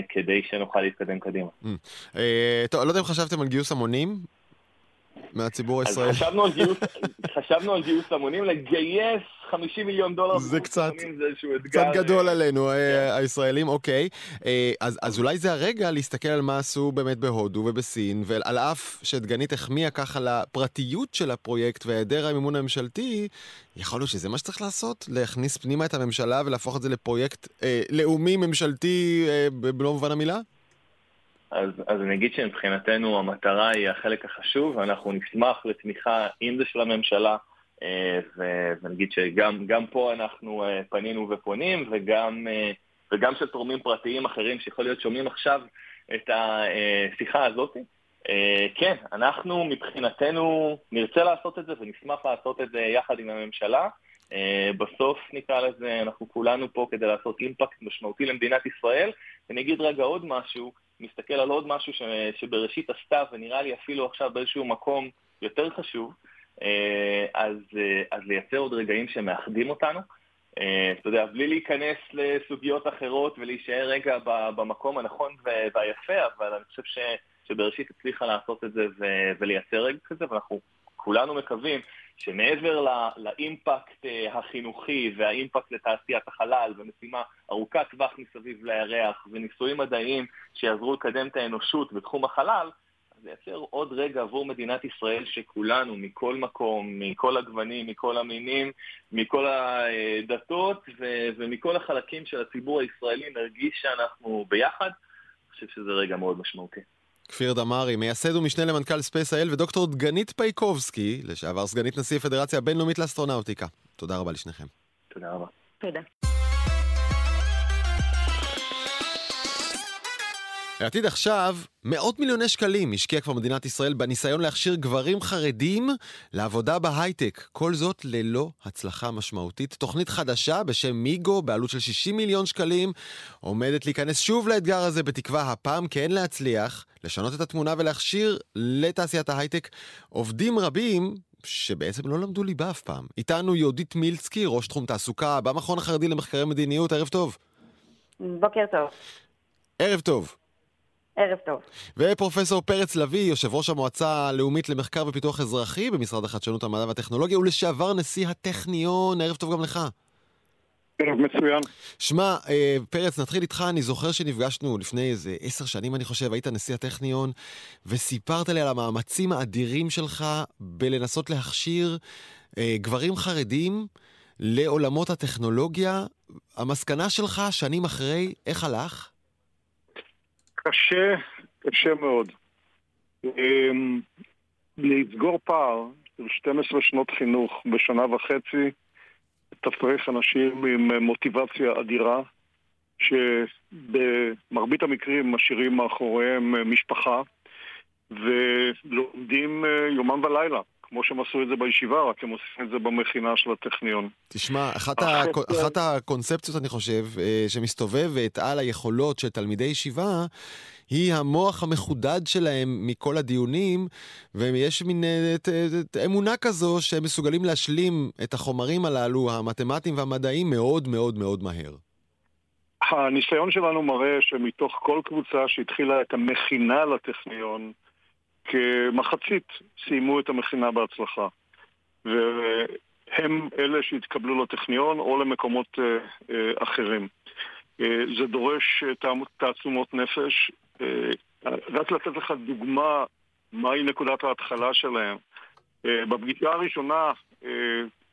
כדי שנוכל להתקדם קדימה. Mm.
טוב, לא יודע אם חשבתם על גיוס המונים מהציבור הישראלי.
אז חשבנו על גיוס, חשבנו על גיוס המונים, לגייס 50 מיליון דולר.
זה קצת, זה קצת גדול עלינו, אה, כן. הישראלים, אוקיי. אה, אז, אז אולי זה הרגע להסתכל על מה עשו באמת בהודו ובסין, ועל אף שדגנית החמיאה ככה לפרטיות של הפרויקט והיעדר המימון הממשלתי, יכול להיות שזה מה שצריך לעשות? להכניס פנימה את הממשלה ולהפוך את זה לפרויקט אה, לאומי ממשלתי אה, במלוא מובן המילה?
אז, אז אני אגיד שמבחינתנו המטרה היא החלק החשוב, ואנחנו נשמח לתמיכה, אם זה של הממשלה, אה, ונגיד שגם פה אנחנו אה, פנינו ופונים, וגם, אה, וגם של תורמים פרטיים אחרים שיכול להיות שומעים עכשיו את השיחה הזאת. כן, אנחנו מבחינתנו נרצה לעשות את זה ונשמח לעשות את זה יחד עם הממשלה. בסוף נקרא לזה, אנחנו כולנו פה כדי לעשות אימפקט משמעותי למדינת ישראל. ואני אגיד רגע עוד משהו, מסתכל על עוד משהו ש, שבראשית עשתה, ונראה לי אפילו עכשיו באיזשהו מקום יותר חשוב, אה, אז, אה, אז לייצר עוד רגעים שמאחדים אותנו. אה, אתה יודע, בלי להיכנס לסוגיות אחרות ולהישאר רגע במקום הנכון והיפה, אבל אני חושב ש, שבראשית הצליחה לעשות את זה ולייצר רגע כזה, ואנחנו כולנו מקווים שמעבר לא, לאימפקט אה, החינוכי והאימפקט לתעשיית החלל ומשימה ארוכת טווח מסביב לירח וניסויים מדעיים שיעזרו לקדם את האנושות בתחום החלל, זה ייצר עוד רגע עבור מדינת ישראל שכולנו, מכל מקום, מכל הגוונים, מכל המינים, מכל הדתות ו- ומכל החלקים של הציבור הישראלי נרגיש שאנחנו ביחד. אני חושב שזה רגע מאוד משמעותי.
כפיר דמארי, מייסד ומשנה למנכ"ל ספייס האל, ודוקטור דגנית פייקובסקי, לשעבר סגנית נשיא הפדרציה הבינלאומית לאסטרונאוטיקה. תודה רבה לשניכם.
תודה רבה.
תודה.
לעתיד עכשיו, מאות מיליוני שקלים השקיעה כבר מדינת ישראל בניסיון להכשיר גברים חרדים לעבודה בהייטק. כל זאת ללא הצלחה משמעותית. תוכנית חדשה בשם מיגו, בעלות של 60 מיליון שקלים, עומדת להיכנס שוב לאתגר הזה, בתקווה הפעם כן להצליח, לשנות את התמונה ולהכשיר לתעשיית ההייטק עובדים רבים שבעצם לא למדו ליבה אף פעם. איתנו יהודית מילצקי, ראש תחום תעסוקה במכון החרדי למחקרי מדיניות, ערב טוב.
בוקר טוב.
ערב טוב.
ערב טוב.
ופרופסור פרץ לביא, יושב ראש המועצה הלאומית למחקר ופיתוח אזרחי במשרד החדשנות, המדע והטכנולוגיה, ולשעבר נשיא הטכניון, ערב טוב גם לך.
ערב מצוין.
שמע, אה, פרץ, נתחיל איתך, אני זוכר שנפגשנו לפני איזה עשר שנים, אני חושב, היית נשיא הטכניון, וסיפרת לי על המאמצים האדירים שלך בלנסות להכשיר אה, גברים חרדים לעולמות הטכנולוגיה. המסקנה שלך, שנים אחרי, איך הלך?
קשה, קשה מאוד. אמ, לסגור פער של 12 שנות חינוך בשנה וחצי, תפריך אנשים עם מוטיבציה אדירה, שבמרבית המקרים משאירים מאחוריהם משפחה ולומדים אה, יומם ולילה, כמו שהם עשו את זה בישיבה, רק הם עושים את זה במכינה של הטכניון.
תשמע, אחת, ה... אחת הקונספציות, אני חושב, אה, שמסתובבת על היכולות של תלמידי ישיבה, היא המוח המחודד שלהם מכל הדיונים, ויש מין אה, את, את, את, אמונה כזו שהם מסוגלים להשלים את החומרים הללו, המתמטיים והמדעיים, מאוד מאוד מאוד מהר.
הניסיון שלנו מראה שמתוך כל קבוצה שהתחילה את המכינה לטכניון, כמחצית סיימו את המכינה בהצלחה. והם אלה שהתקבלו לטכניון או למקומות אה, אה, אחרים. אה, זה דורש תעצומות נפש. רק לתת לך דוגמה מהי נקודת ההתחלה שלהם. בפגישה הראשונה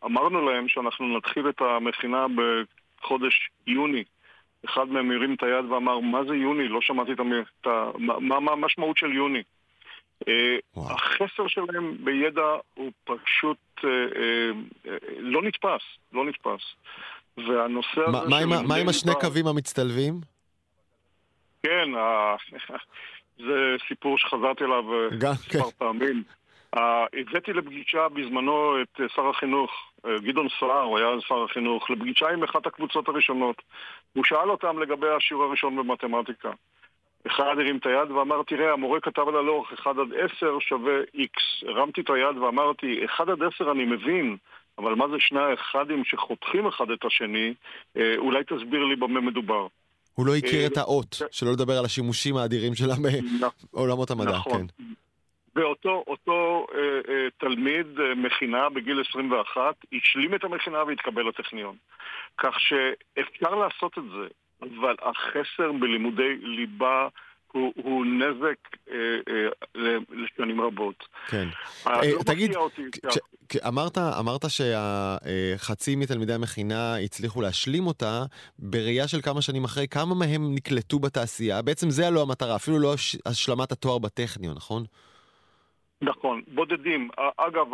אמרנו להם שאנחנו נתחיל את המכינה בחודש יוני. אחד מהם הרים את היד ואמר, מה זה יוני? לא שמעתי את ה... מה המשמעות של יוני? אה, וואו. החסר שלהם בידע הוא פשוט אה, אה, לא נתפס, לא נתפס. והנושא הזה...
מה עם השני קווים המצטלבים?
כן, זה סיפור שחזרתי אליו מספר כן. פעמים. הבאתי לפגישה בזמנו את שר החינוך, גדעון סער, הוא היה שר החינוך, לפגישה עם אחת הקבוצות הראשונות. הוא שאל אותם לגבי השיעור הראשון במתמטיקה. אחד הרים את היד ואמר, תראה, המורה כתב על הלוח 1 עד 10 שווה X. הרמתי את היד ואמרתי, 1 עד 10 אני מבין, אבל מה זה שני האחדים שחותכים אחד את השני? אה, אולי תסביר לי במה מדובר.
הוא לא הכיר את האות. שלא לדבר על השימושים האדירים שלה בעולמות המדע,
נכון. כן. ואותו אותו, אה, אה, תלמיד אה, מכינה בגיל 21 השלים את המכינה והתקבל לטכניון. כך שאפשר לעשות את זה. אבל החסר בלימודי ליבה הוא, הוא נזק אה, אה, לשנים רבות.
כן. אה, לא תגיד, כש, אמרת, אמרת שהחצי מתלמידי המכינה הצליחו להשלים אותה בראייה של כמה שנים אחרי, כמה מהם נקלטו בתעשייה? בעצם זה הלא המטרה, אפילו לא השלמת התואר בטכניון, נכון?
נכון, בודדים. אגב,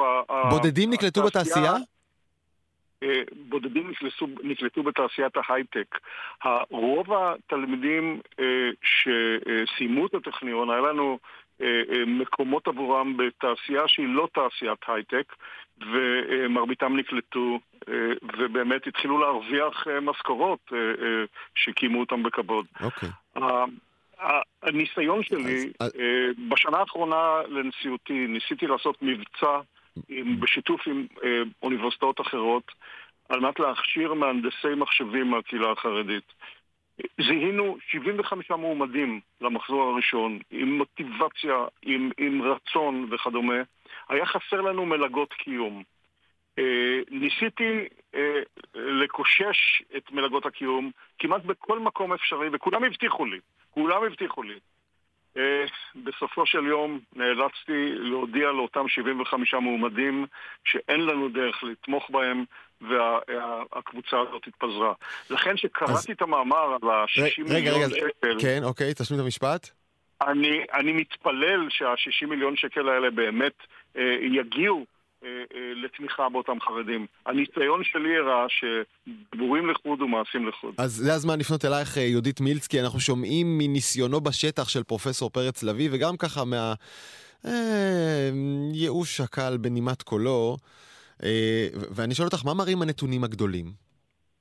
בודדים נקלטו בתעשייה?
אה, בודדים נקלטו, נקלטו בתעשיית ההייטק. רוב התלמידים אה, שסיימו את הטכניון, היה לנו אה, מקומות עבורם בתעשייה שהיא לא תעשיית הייטק, ומרביתם נקלטו ובאמת התחילו להרוויח משכורות שקיימו אותם בכבוד.
אוקיי. Okay.
הניסיון שלי, אז... בשנה האחרונה לנשיאותי, ניסיתי לעשות מבצע עם, בשיתוף עם אה, אוניברסיטאות אחרות על מנת להכשיר מהנדסי מחשבים מהקהילה החרדית. זיהינו 75 מועמדים למחזור הראשון, עם מוטיבציה, עם, עם רצון וכדומה. היה חסר לנו מלגות קיום. אה, ניסיתי אה, לקושש את מלגות הקיום כמעט בכל מקום אפשרי, וכולם הבטיחו לי, כולם הבטיחו לי. אה, בסופו של יום נאלצתי להודיע לאותם 75 מועמדים שאין לנו דרך לתמוך בהם והקבוצה הזאת התפזרה. לכן שקראתי את המאמר על ה-60 מיליון שקל...
כן, אוקיי, תשמיד את המשפט.
אני, אני מתפלל שה-60 מיליון שקל האלה באמת אה, יגיעו אה, אה, לתמיכה באותם חרדים. הניסיון שלי הראה שדיבורים לחוד ומעשים לחוד.
אז זה הזמן לפנות אלייך, אה, יהודית מילצקי. אנחנו שומעים מניסיונו בשטח של פרופסור פרץ לביא, וגם ככה מהייאוש אה, הקל בנימת קולו. אה, ואני שואל אותך, מה מראים הנתונים הגדולים?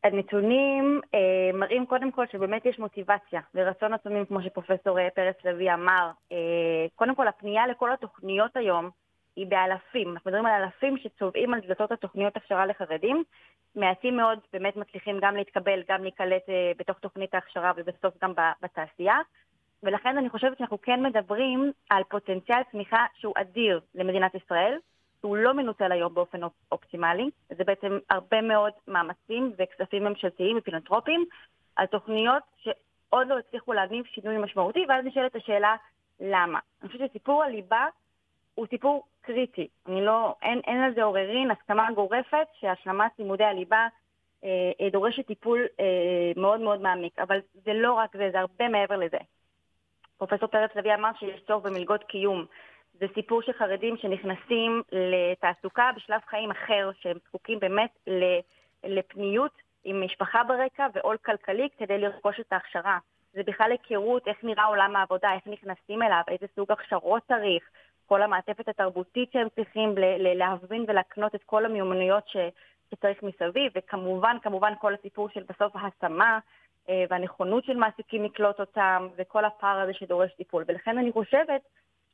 הנתונים אה, מראים קודם כל שבאמת יש מוטיבציה ורצון עצומים, כמו שפרופסור פרץ לביא אמר. אה, קודם כל, הפנייה לכל התוכניות היום, היא באלפים. אנחנו מדברים על אלפים שצובעים על דלתות התוכניות הכשרה לחרדים. מעטים מאוד באמת מצליחים גם להתקבל, גם להיקלט אה, בתוך תוכנית ההכשרה ובסוף גם בתעשייה. ולכן אני חושבת שאנחנו כן מדברים על פוטנציאל צמיחה שהוא אדיר למדינת ישראל, שהוא לא מנוצל היום באופן אופטימלי. זה בעצם הרבה מאוד מאמצים וכספים ממשלתיים ופילנטרופיים על תוכניות שעוד לא הצליחו להניב שינוי משמעותי, ואז נשאלת השאלה, למה? אני חושבת שסיפור הליבה הוא סיפור קריטי. אני לא, אין, אין על זה עוררין, הסכמה גורפת שהשלמת לימודי הליבה אה, אה, דורשת טיפול אה, מאוד מאוד מעמיק. אבל זה לא רק זה, זה הרבה מעבר לזה. פרופסור פרץ לביא אמר שיש צורך במלגות קיום. זה סיפור של חרדים שנכנסים לתעסוקה בשלב חיים אחר, שהם זקוקים באמת לפניות עם משפחה ברקע ועול כלכלי כדי לרכוש את ההכשרה. זה בכלל היכרות איך נראה עולם העבודה, איך נכנסים אליו, איזה סוג הכשרות צריך, כל המעטפת התרבותית שהם צריכים להבין ולהקנות את כל המיומנויות ש, שצריך מסביב, וכמובן, כמובן כל הסיפור של בסוף ההשמה אה, והנכונות של מעסיקים לקלוט אותם, וכל הפער הזה שדורש טיפול. ולכן אני חושבת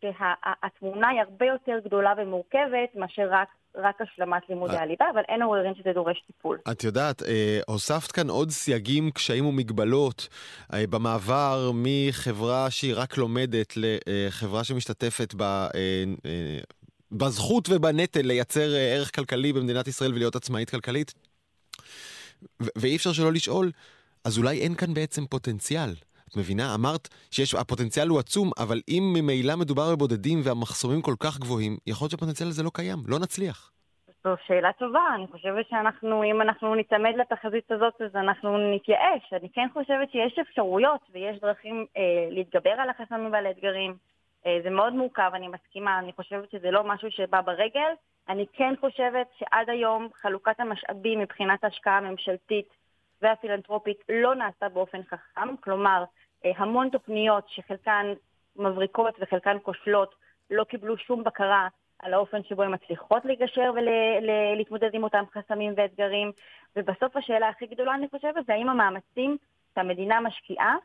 שהתמונה היא הרבה יותר גדולה ומורכבת מאשר רק רק השלמת לימודי אה. הליבה, אבל אין עוררין שזה דורש טיפול.
את יודעת, אה, הוספת כאן עוד סייגים, קשיים ומגבלות אה, במעבר מחברה שהיא רק לומדת לחברה שמשתתפת ב... אה, אה, בזכות ובנטל לייצר אה, ערך כלכלי במדינת ישראל ולהיות עצמאית כלכלית. ואי אפשר שלא לשאול, אז אולי אין כאן בעצם פוטנציאל. את מבינה? אמרת שהפוטנציאל הוא עצום, אבל אם ממילא מדובר בבודדים והמחסומים כל כך גבוהים, יכול להיות שהפוטנציאל הזה לא קיים, לא נצליח.
זו שאלה טובה, אני חושבת שאנחנו, אם אנחנו ניצמד לתחזית הזאת, אז אנחנו נתייאש. אני כן חושבת שיש אפשרויות ויש דרכים אה, להתגבר על החסמים ועל האתגרים. אה, זה מאוד מורכב, אני מסכימה, אני חושבת שזה לא משהו שבא ברגל. אני כן חושבת שעד היום חלוקת המשאבים מבחינת ההשקעה הממשלתית והפילנטרופית לא נעשתה באופן חכם, כלומר, אה, המון תוכניות שחלקן מבריקות וחלקן כושלות לא קיבלו שום בקרה על האופן שבו הן מצליחות לגשר ולהתמודד עם אותם חסמים ואתגרים. ובסוף השאלה הכי גדולה, אני חושבת, זה האם המאמצים שהמדינה משקיעה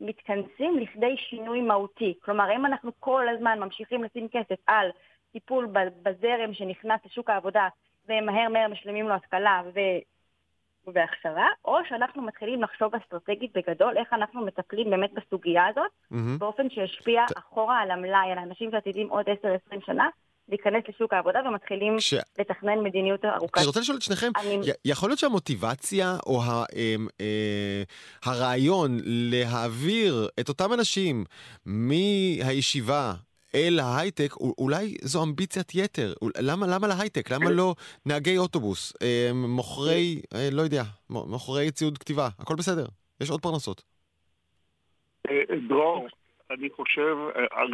מתכנסים לכדי שינוי מהותי. כלומר, האם אנחנו כל הזמן ממשיכים לשים כסף על טיפול בזרם שנכנס לשוק העבודה ומהר מהר משלמים לו השכלה והכשרה, או שאנחנו מתחילים לחשוב אסטרטגית בגדול איך אנחנו מטפלים באמת בסוגיה הזאת, mm-hmm. באופן שישפיע ת... אחורה על המלאי, על האנשים שעתידים עוד 10-20 שנה. להיכנס לשוק העבודה ומתחילים ש... לתכנן מדיניות ארוכת.
אני רוצה לשאול את שניכם, אני... יכול להיות שהמוטיבציה או ה, אה, אה, הרעיון להעביר את אותם אנשים מהישיבה אל ההייטק, אולי זו אמביציית יתר. למה, למה להייטק? למה לא נהגי אוטובוס, אה, מוכרי, אה, לא יודע, מוכרי ציוד כתיבה? הכל בסדר, יש עוד פרנסות.
אה, דרור, אני חושב,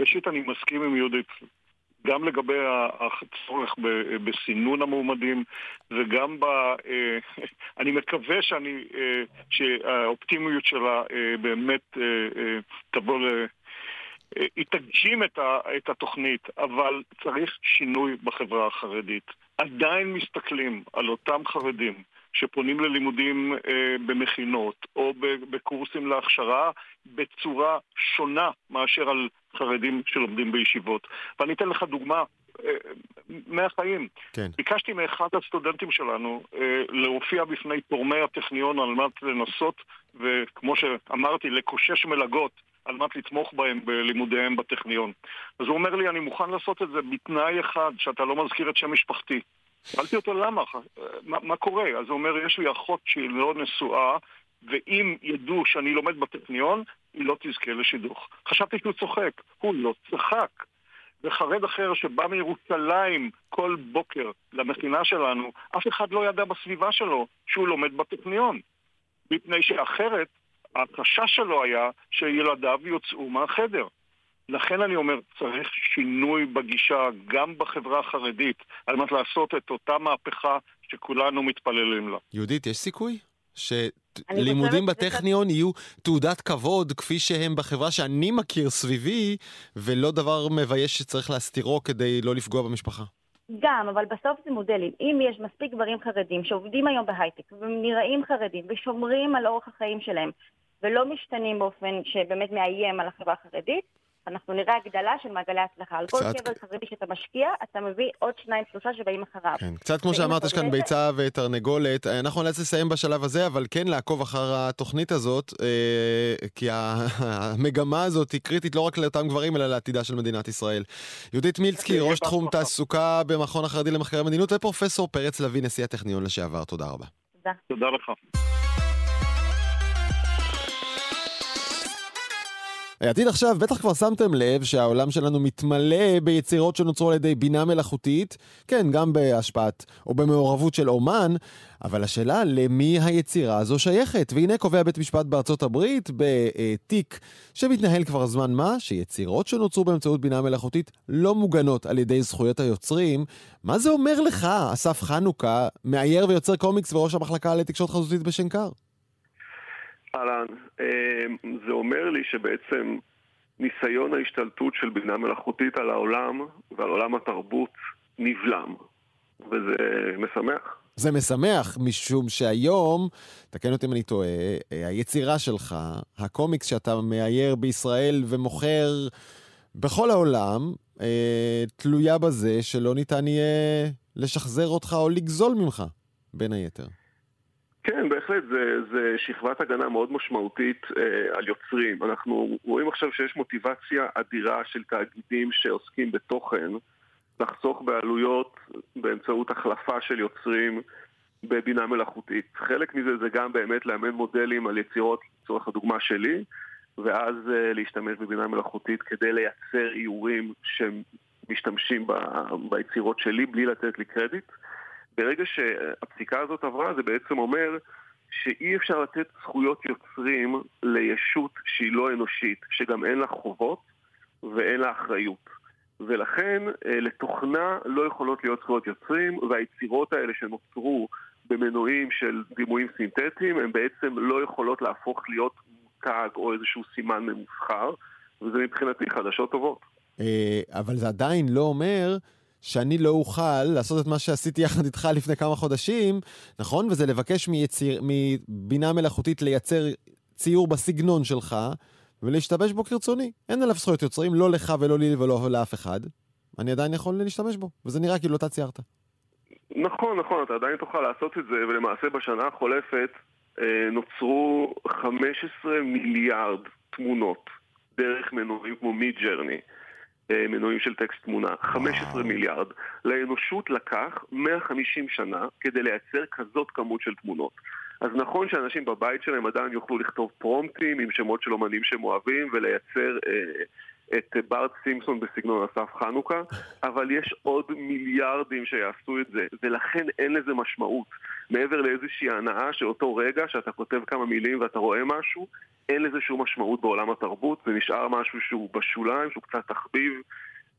ראשית אני מסכים עם יהודית, גם לגבי הצורך בסינון המועמדים וגם ב... אני מקווה שאני, שהאופטימיות שלה באמת תבוא היא תגשים את, ה, את התוכנית, אבל צריך שינוי בחברה החרדית. עדיין מסתכלים על אותם חרדים שפונים ללימודים אה, במכינות או בקורסים להכשרה בצורה שונה מאשר על חרדים שלומדים בישיבות. ואני אתן לך דוגמה אה, מהחיים. כן. ביקשתי מאחד הסטודנטים שלנו אה, להופיע בפני תורמי הטכניון על מנת לנסות, וכמו שאמרתי, לקושש מלגות על מנת לתמוך בהם בלימודיהם בטכניון. אז הוא אומר לי, אני מוכן לעשות את זה בתנאי אחד, שאתה לא מזכיר את שם משפחתי. שאלתי אותו למה, מה, מה קורה? אז הוא אומר, יש לי אחות שהיא לא נשואה, ואם ידעו שאני לומד בטכניון, היא לא תזכה לשידוך. חשבתי שהוא צוחק, הוא לא צחק. וחרד אחר שבא מירושלים כל בוקר למכינה שלנו, אף אחד לא ידע בסביבה שלו שהוא לומד בטכניון. מפני שאחרת החשש שלו היה שילדיו יוצאו מהחדר. לכן אני אומר, צריך שינוי בגישה גם בחברה החרדית, על מנת לעשות את אותה מהפכה שכולנו מתפללים לה.
יהודית, יש סיכוי? שלימודים בטכניון יהיו תעודת כבוד כפי שהם בחברה שאני מכיר סביבי, ולא דבר מבייש שצריך להסתירו כדי לא לפגוע במשפחה.
גם, אבל בסוף זה מודלים. אם יש מספיק גברים חרדים שעובדים היום בהייטק ונראים חרדים ושומרים על אורח החיים שלהם ולא משתנים באופן שבאמת מאיים על החברה החרדית, אנחנו נראה הגדלה של מעגלי הצלחה. על כל קבר חרדי שאתה משקיע, אתה מביא עוד שניים, שלושה שבאים אחריו.
כן, קצת כמו שאמרת, יש כאן ביצה ותרנגולת. אנחנו נאלץ לסיים בשלב הזה, אבל כן לעקוב אחר התוכנית הזאת, אה, כי המגמה הזאת היא קריטית לא רק לאותם גברים, אלא לעתידה של מדינת ישראל. יהודית מילצקי, ראש תחום תעסוקה במכון החרדי למחקרי מדיניות, ופרופסור פרץ לביא, נשיא הטכניון לשעבר. תודה רבה.
תודה. תודה לך.
העתיד עכשיו, בטח כבר שמתם לב שהעולם שלנו מתמלא ביצירות שנוצרו על ידי בינה מלאכותית, כן, גם בהשפעת או במעורבות של אומן, אבל השאלה למי היצירה הזו שייכת. והנה קובע בית משפט בארצות הברית בתיק שמתנהל כבר זמן מה, שיצירות שנוצרו באמצעות בינה מלאכותית לא מוגנות על ידי זכויות היוצרים. מה זה אומר לך, אסף חנוכה, מאייר ויוצר קומיקס וראש המחלקה לתקשורת חזותית בשנקר?
אהלן, אמ, זה אומר לי שבעצם ניסיון ההשתלטות של בינה מלאכותית על העולם ועל עולם התרבות נבלם, וזה משמח.
זה משמח, משום שהיום, תקן אותי אם אני טועה, היצירה שלך, הקומיקס שאתה מאייר בישראל ומוכר בכל העולם, אה, תלויה בזה שלא ניתן יהיה לשחזר אותך או לגזול ממך, בין היתר.
כן, בהחלט, זה, זה שכבת הגנה מאוד משמעותית אה, על יוצרים. אנחנו רואים עכשיו שיש מוטיבציה אדירה של תאגידים שעוסקים בתוכן לחסוך בעלויות באמצעות החלפה של יוצרים בבינה מלאכותית. חלק מזה זה גם באמת לאמן מודלים על יצירות, לצורך הדוגמה שלי, ואז אה, להשתמש בבינה מלאכותית כדי לייצר איורים שמשתמשים ב, ביצירות שלי בלי לתת לי קרדיט. ברגע שהפסיקה הזאת עברה, זה בעצם אומר שאי אפשר לתת זכויות יוצרים לישות שהיא לא אנושית, שגם אין לה חובות ואין לה אחריות. ולכן אה, לתוכנה לא יכולות להיות זכויות יוצרים, והיצירות האלה שנוצרו במנועים של דימויים סינתטיים, הן בעצם לא יכולות להפוך להיות מותג או איזשהו סימן ממוסחר, וזה מבחינתי חדשות טובות.
אה, אבל זה עדיין לא אומר שאני לא אוכל לעשות את מה שעשיתי יחד איתך לפני כמה חודשים, נכון? וזה לבקש מיציר, מבינה מלאכותית לייצר ציור בסגנון שלך, ולהשתמש בו כרצוני. אין עליו זכויות יוצרים, לא לך ולא לי ולא לאף אחד. אני עדיין יכול להשתמש בו, וזה נראה כאילו אתה ציירת.
נכון, נכון, אתה עדיין תוכל לעשות את זה, ולמעשה בשנה החולפת אה, נוצרו 15 מיליארד תמונות דרך מנועים כמו מי ג'רני. אה, מנועים של טקסט תמונה, 15 מיליארד. לאנושות לקח 150 שנה כדי לייצר כזאת כמות של תמונות. אז נכון שאנשים בבית שלהם עדיין יוכלו לכתוב פרומפטים עם שמות של אומנים שהם אוהבים ולייצר אה, את בארט סימפסון בסגנון אסף חנוכה, אבל יש עוד מיליארדים שיעשו את זה, ולכן אין לזה משמעות. מעבר לאיזושהי הנאה שאותו רגע שאתה כותב כמה מילים ואתה רואה משהו, אין לזה שום משמעות בעולם התרבות, זה נשאר משהו שהוא בשוליים, שהוא קצת תחביב.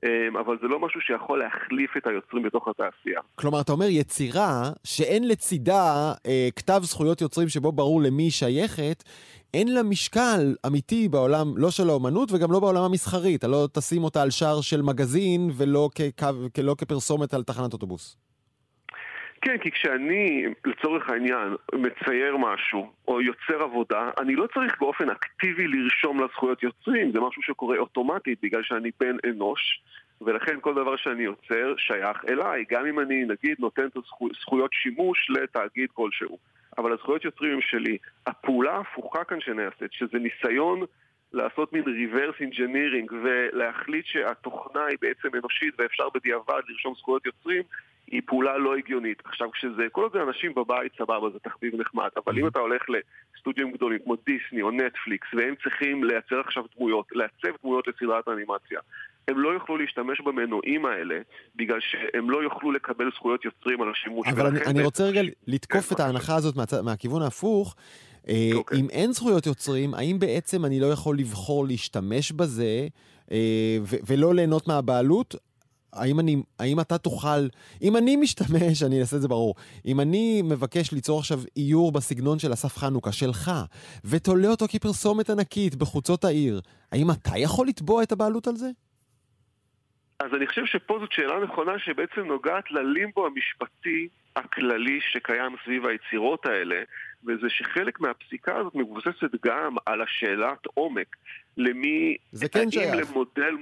אמ, אבל זה לא משהו שיכול להחליף את היוצרים בתוך התעשייה.
כלומר, אתה אומר יצירה שאין לצידה אה, כתב זכויות יוצרים שבו ברור למי היא שייכת, אין לה משקל אמיתי בעולם, לא של האומנות וגם לא בעולם המסחרי. אתה לא תשים אותה על שער של מגזין ולא כקו, לא כפרסומת על תחנת אוטובוס.
כן, כי כשאני, לצורך העניין, מצייר משהו או יוצר עבודה, אני לא צריך באופן אקטיבי לרשום לזכויות יוצרים, זה משהו שקורה אוטומטית בגלל שאני בן אנוש, ולכן כל דבר שאני יוצר שייך אליי, גם אם אני נגיד נותן את הזכויות שימוש לתאגיד כלשהו. אבל הזכויות יוצרים הם שלי. הפעולה ההפוכה כאן שנעשית, שזה ניסיון לעשות מין reverse engineering ולהחליט שהתוכנה היא בעצם אנושית ואפשר בדיעבד לרשום זכויות יוצרים, היא פעולה לא הגיונית. עכשיו, כשזה, כל עוד זה אנשים בבית, סבבה, זה תחביב נחמד, אבל אם אתה הולך לסטודיו גדולים כמו דיסני או נטפליקס, והם צריכים לייצר עכשיו דמויות, לעצב דמויות לסדרת אנימציה, הם לא יוכלו להשתמש במנועים האלה, בגלל שהם לא יוכלו לקבל זכויות יוצרים על השימוש.
אבל אני, אני רוצה רגע לתקוף כן, את ההנחה הזאת מהצ... מהכיוון ההפוך. אה, אוקיי. אם אין זכויות יוצרים, האם בעצם אני לא יכול לבחור להשתמש בזה אה, ולא ליהנות מהבעלות? האם, אני, האם אתה תוכל, אם אני משתמש, אני אעשה את זה ברור, אם אני מבקש ליצור עכשיו איור בסגנון של אסף חנוכה, שלך, ותולה אותו כפרסומת ענקית בחוצות העיר, האם אתה יכול לתבוע את הבעלות על זה?
אז אני חושב שפה זאת שאלה נכונה שבעצם נוגעת ללימבו המשפטי הכללי שקיים סביב היצירות האלה, וזה שחלק מהפסיקה הזאת מבוססת גם על השאלת עומק. למי...
זה כן שייך.
למודל...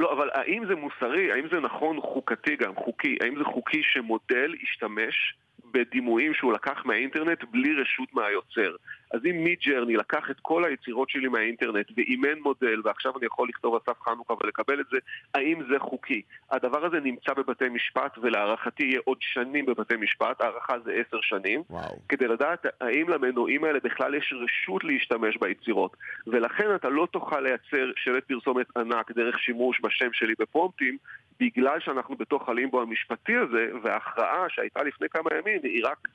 לא, אבל האם זה מוסרי? האם זה נכון חוקתי גם, חוקי? האם זה חוקי שמודל ישתמש בדימויים שהוא לקח מהאינטרנט בלי רשות מהיוצר? אז אם מי ג'רני לקח את כל היצירות שלי מהאינטרנט ואימן מודל ועכשיו אני יכול לכתוב אסף חנוכה ולקבל את זה, האם זה חוקי? הדבר הזה נמצא בבתי משפט ולהערכתי יהיה עוד שנים בבתי משפט, הערכה זה עשר שנים,
וואו.
כדי לדעת האם למנועים האלה בכלל יש רשות להשתמש ביצירות ולכן אתה לא תוכל לייצר שלט פרסומת ענק דרך שימוש בשם שלי בפרומפטים בגלל שאנחנו בתוך הלימבו המשפטי הזה וההכרעה שהייתה לפני כמה ימים היא רק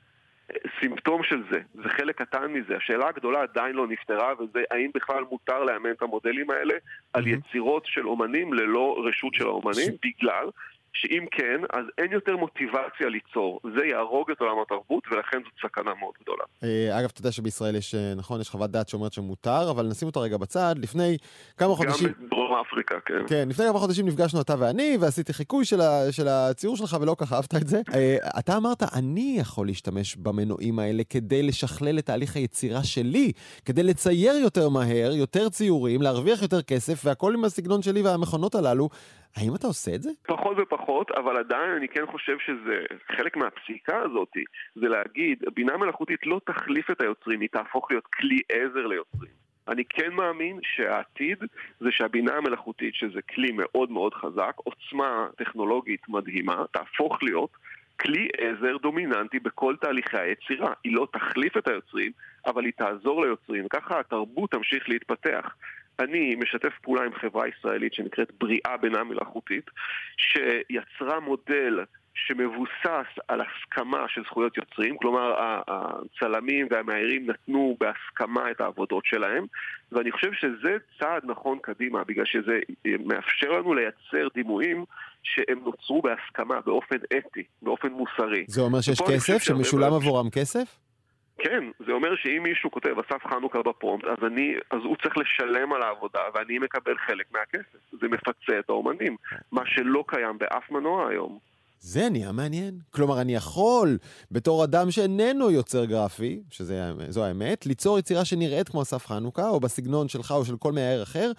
סימפטום של זה, זה חלק קטן מזה. השאלה הגדולה עדיין לא נפתרה, וזה האם בכלל מותר לאמן את המודלים האלה על יצירות של אומנים ללא רשות של האומנים, בגלל שאם כן, אז אין יותר מוטיבציה ליצור. זה יהרוג את עולם התרבות, ולכן זאת סכנה מאוד גדולה.
אה, אגב, אתה יודע שבישראל יש, אה, נכון, יש חוות דעת שאומרת שמותר, אבל נשים אותה רגע בצד. לפני כמה חודשים...
גם בדרום אפריקה, כן.
כן, לפני כמה חודשים נפגשנו אתה ואני, ועשיתי חיקוי של, ה, של הציור שלך, ולא כך אהבת את זה. אה, אתה אמרת, אני יכול להשתמש במנועים האלה כדי לשכלל את תהליך היצירה שלי, כדי לצייר יותר מהר, יותר ציורים, להרוויח יותר כסף, והכל עם הסגנון שלי והמכונות הללו. האם אתה עושה את זה?
פחות ופחות, אבל עדיין אני כן חושב שזה חלק מהפסיקה הזאת, זה להגיד, בינה מלאכותית לא תחליף את היוצרים, היא תהפוך להיות כלי עזר ליוצרים. אני כן מאמין שהעתיד זה שהבינה המלאכותית, שזה כלי מאוד מאוד חזק, עוצמה טכנולוגית מדהימה, תהפוך להיות כלי עזר דומיננטי בכל תהליכי היצירה. היא לא תחליף את היוצרים, אבל היא תעזור ליוצרים, וככה התרבות תמשיך להתפתח. אני משתף פעולה עם חברה ישראלית שנקראת בריאה בינה מלאכותית, שיצרה מודל שמבוסס על הסכמה של זכויות יוצרים, כלומר הצלמים והמאיירים נתנו בהסכמה את העבודות שלהם, ואני חושב שזה צעד נכון קדימה, בגלל שזה מאפשר לנו לייצר דימויים שהם נוצרו בהסכמה, באופן אתי, באופן מוסרי.
זה אומר שיש כסף? שמשולם עבורם כסף?
כן, זה אומר שאם מישהו כותב אסף חנוכה בפרומפט, אז, אני, אז הוא צריך לשלם על העבודה ואני מקבל חלק מהכסף. זה מפצה את האומנים, מה שלא קיים באף מנוע היום.
זה נהיה מעניין. כלומר, אני יכול, בתור אדם שאיננו יוצר גרפי, שזו האמת, ליצור יצירה שנראית כמו אסף חנוכה, או בסגנון שלך או של כל מאייר אחר,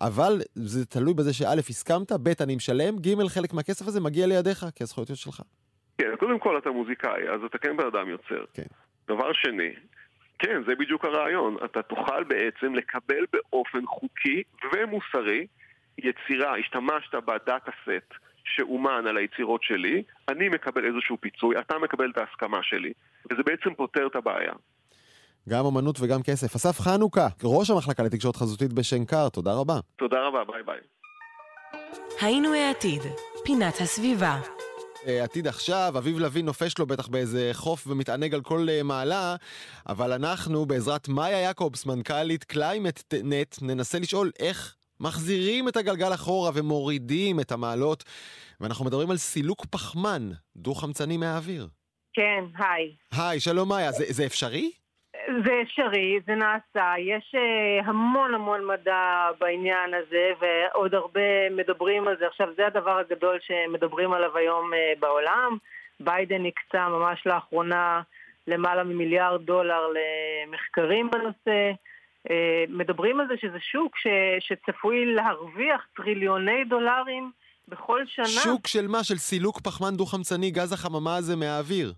אבל זה תלוי בזה שא', הסכמת, ב', אני משלם, ג', חלק מהכסף הזה מגיע לידיך, כי הזכויות שלך.
כן, קודם כל אתה מוזיקאי, אז אתה כן בן אדם יוצר. כן. דבר שני, כן, זה בדיוק הרעיון. אתה תוכל בעצם לקבל באופן חוקי ומוצרי יצירה, השתמשת בדאטה סט שאומן על היצירות שלי, אני מקבל איזשהו פיצוי, אתה מקבל את ההסכמה שלי, וזה בעצם פותר את הבעיה.
גם אמנות וגם כסף. אסף חנוכה, ראש המחלקה לתקשורת חזותית בשנקר, תודה רבה.
תודה רבה, ביי ביי.
היינו העתיד, פינת הסביבה.
אה, עתיד עכשיו, אביב לביא נופש לו בטח באיזה חוף ומתענג על כל אה, מעלה, אבל אנחנו, בעזרת מאיה יעקובס, מנכ"לית קליימט נט, ננסה לשאול איך מחזירים את הגלגל אחורה ומורידים את המעלות, ואנחנו מדברים על סילוק פחמן דו-חמצני מהאוויר.
כן, היי.
היי, שלום מאיה, זה, זה אפשרי?
זה אפשרי, זה נעשה, יש uh, המון המון מדע בעניין הזה ועוד הרבה מדברים על זה. עכשיו זה הדבר הגדול שמדברים עליו היום uh, בעולם. ביידן הקצה ממש לאחרונה למעלה ממיליארד דולר למחקרים בנושא. Uh, מדברים על זה שזה שוק ש, שצפוי להרוויח טריליוני דולרים בכל שנה.
שוק של מה? של סילוק פחמן דו-חמצני, גז החממה הזה מהאוויר.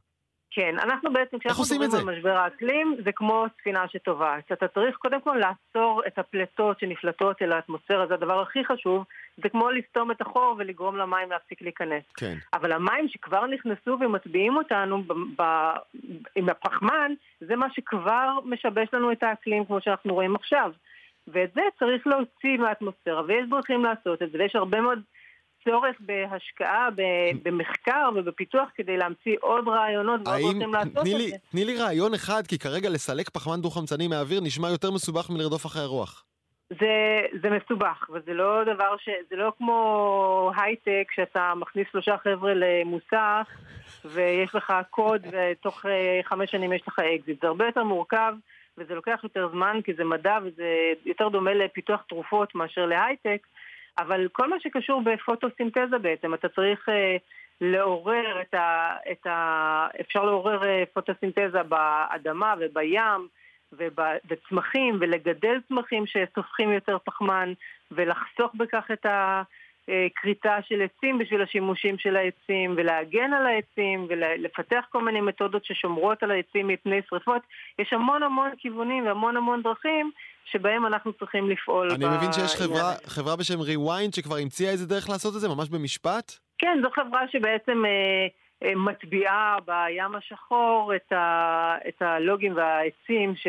כן, אנחנו בעצם, כשאנחנו מדברים על משבר האקלים, זה כמו ספינה שטובעת. אתה צריך קודם כל לעצור את הפליטות שנפלטות אל האטמוספירה, זה הדבר הכי חשוב. זה כמו לסתום את החור ולגרום למים להפסיק להיכנס.
כן.
אבל המים שכבר נכנסו ומטביעים אותנו ב- ב- עם הפחמן, זה מה שכבר משבש לנו את האקלים כמו שאנחנו רואים עכשיו. ואת זה צריך להוציא מהאטמוספירה, ויש דרכים לעשות את זה, ויש הרבה מאוד צורך בהשקעה, במחקר ובפיתוח כדי להמציא עוד רעיונות ועוד דרכים לעשות את זה.
תני לי רעיון אחד, כי כרגע לסלק פחמן דו-חמצני מהאוויר נשמע יותר מסובך מלרדוף אחרי הרוח.
זה, זה מסובך, וזה לא דבר ש... זה לא כמו הייטק שאתה מכניס שלושה חבר'ה למוסך ויש לך קוד ותוך אה, חמש שנים יש לך אקזיט. זה הרבה יותר מורכב וזה לוקח יותר זמן כי זה מדע וזה יותר דומה לפיתוח תרופות מאשר להייטק. אבל כל מה שקשור בפוטוסינתזה בעצם, אתה צריך אה, לעורר את ה, את ה... אפשר לעורר אה, פוטוסינתזה באדמה ובים ובצמחים ולגדל צמחים שסופחים יותר פחמן ולחסוך בכך את ה... כריתה של עצים בשביל השימושים של העצים ולהגן על העצים ולפתח כל מיני מתודות ששומרות על העצים מפני שרפות. יש המון המון כיוונים והמון המון דרכים שבהם אנחנו צריכים לפעול.
אני מבין שיש חברה, חברה בשם Rewind שכבר המציאה איזה דרך לעשות את זה, ממש במשפט?
כן, זו חברה שבעצם אה, אה, מטביעה בים השחור את, ה, את הלוגים והעצים ש,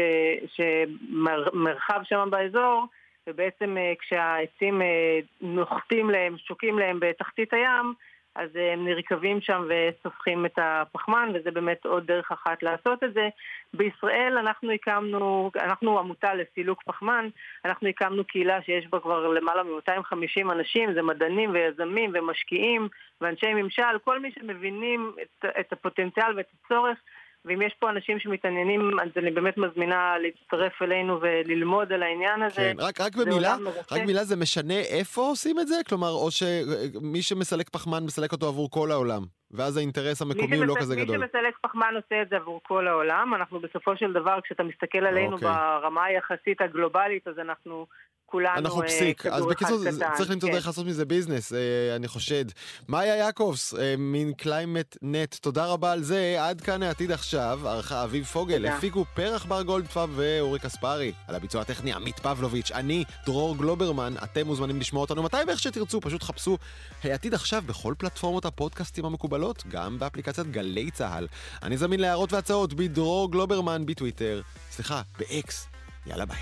שמרחב שם באזור. ובעצם אה, כשהעצים אה, נוחתים להם, שוקים להם בתחתית הים, אז הם נרקבים שם וסופחים את הפחמן, וזה באמת עוד דרך אחת לעשות את זה. בישראל אנחנו הקמנו, אנחנו עמותה לסילוק פחמן, אנחנו הקמנו קהילה שיש בה כבר למעלה מ-250 אנשים, זה מדענים ויזמים ומשקיעים ואנשי ממשל, כל מי שמבינים את, את הפוטנציאל ואת הצורך. ואם יש פה אנשים שמתעניינים, אז אני באמת מזמינה להצטרף אלינו וללמוד על העניין הזה.
כן, רק, רק במילה, רק במילה זה משנה איפה עושים את זה? כלומר, או שמי שמסלק פחמן מסלק אותו עבור כל העולם, ואז האינטרס המקומי הוא לא כזה גדול.
מי שמסלק פחמן עושה את זה עבור כל העולם. אנחנו בסופו של דבר, כשאתה מסתכל עלינו אוקיי. ברמה היחסית הגלובלית, אז אנחנו... כולנו
אנחנו
אה,
פסיק. אז בקיצור, צריך למצוא
כן.
דרך לעשות מזה ביזנס, אה, אני חושד. מאיה יעקובס, אה, מן Climate Net, תודה רבה על זה. עד כאן העתיד עכשיו, ערכה אביב פוגל. הפיקו פרח בר גולדפאב ואורי קספרי. על הביצוע הטכני עמית פבלוביץ', אני דרור גלוברמן, אתם מוזמנים לשמוע אותנו מתי ואיך שתרצו, פשוט חפשו העתיד עכשיו בכל פלטפורמות הפודקאסטים המקובלות, גם באפליקציית גלי צה"ל. אני זמין להערות והצעות בדרור גלוברמן בטוויטר, סליחה, ב X. יאללה ביי.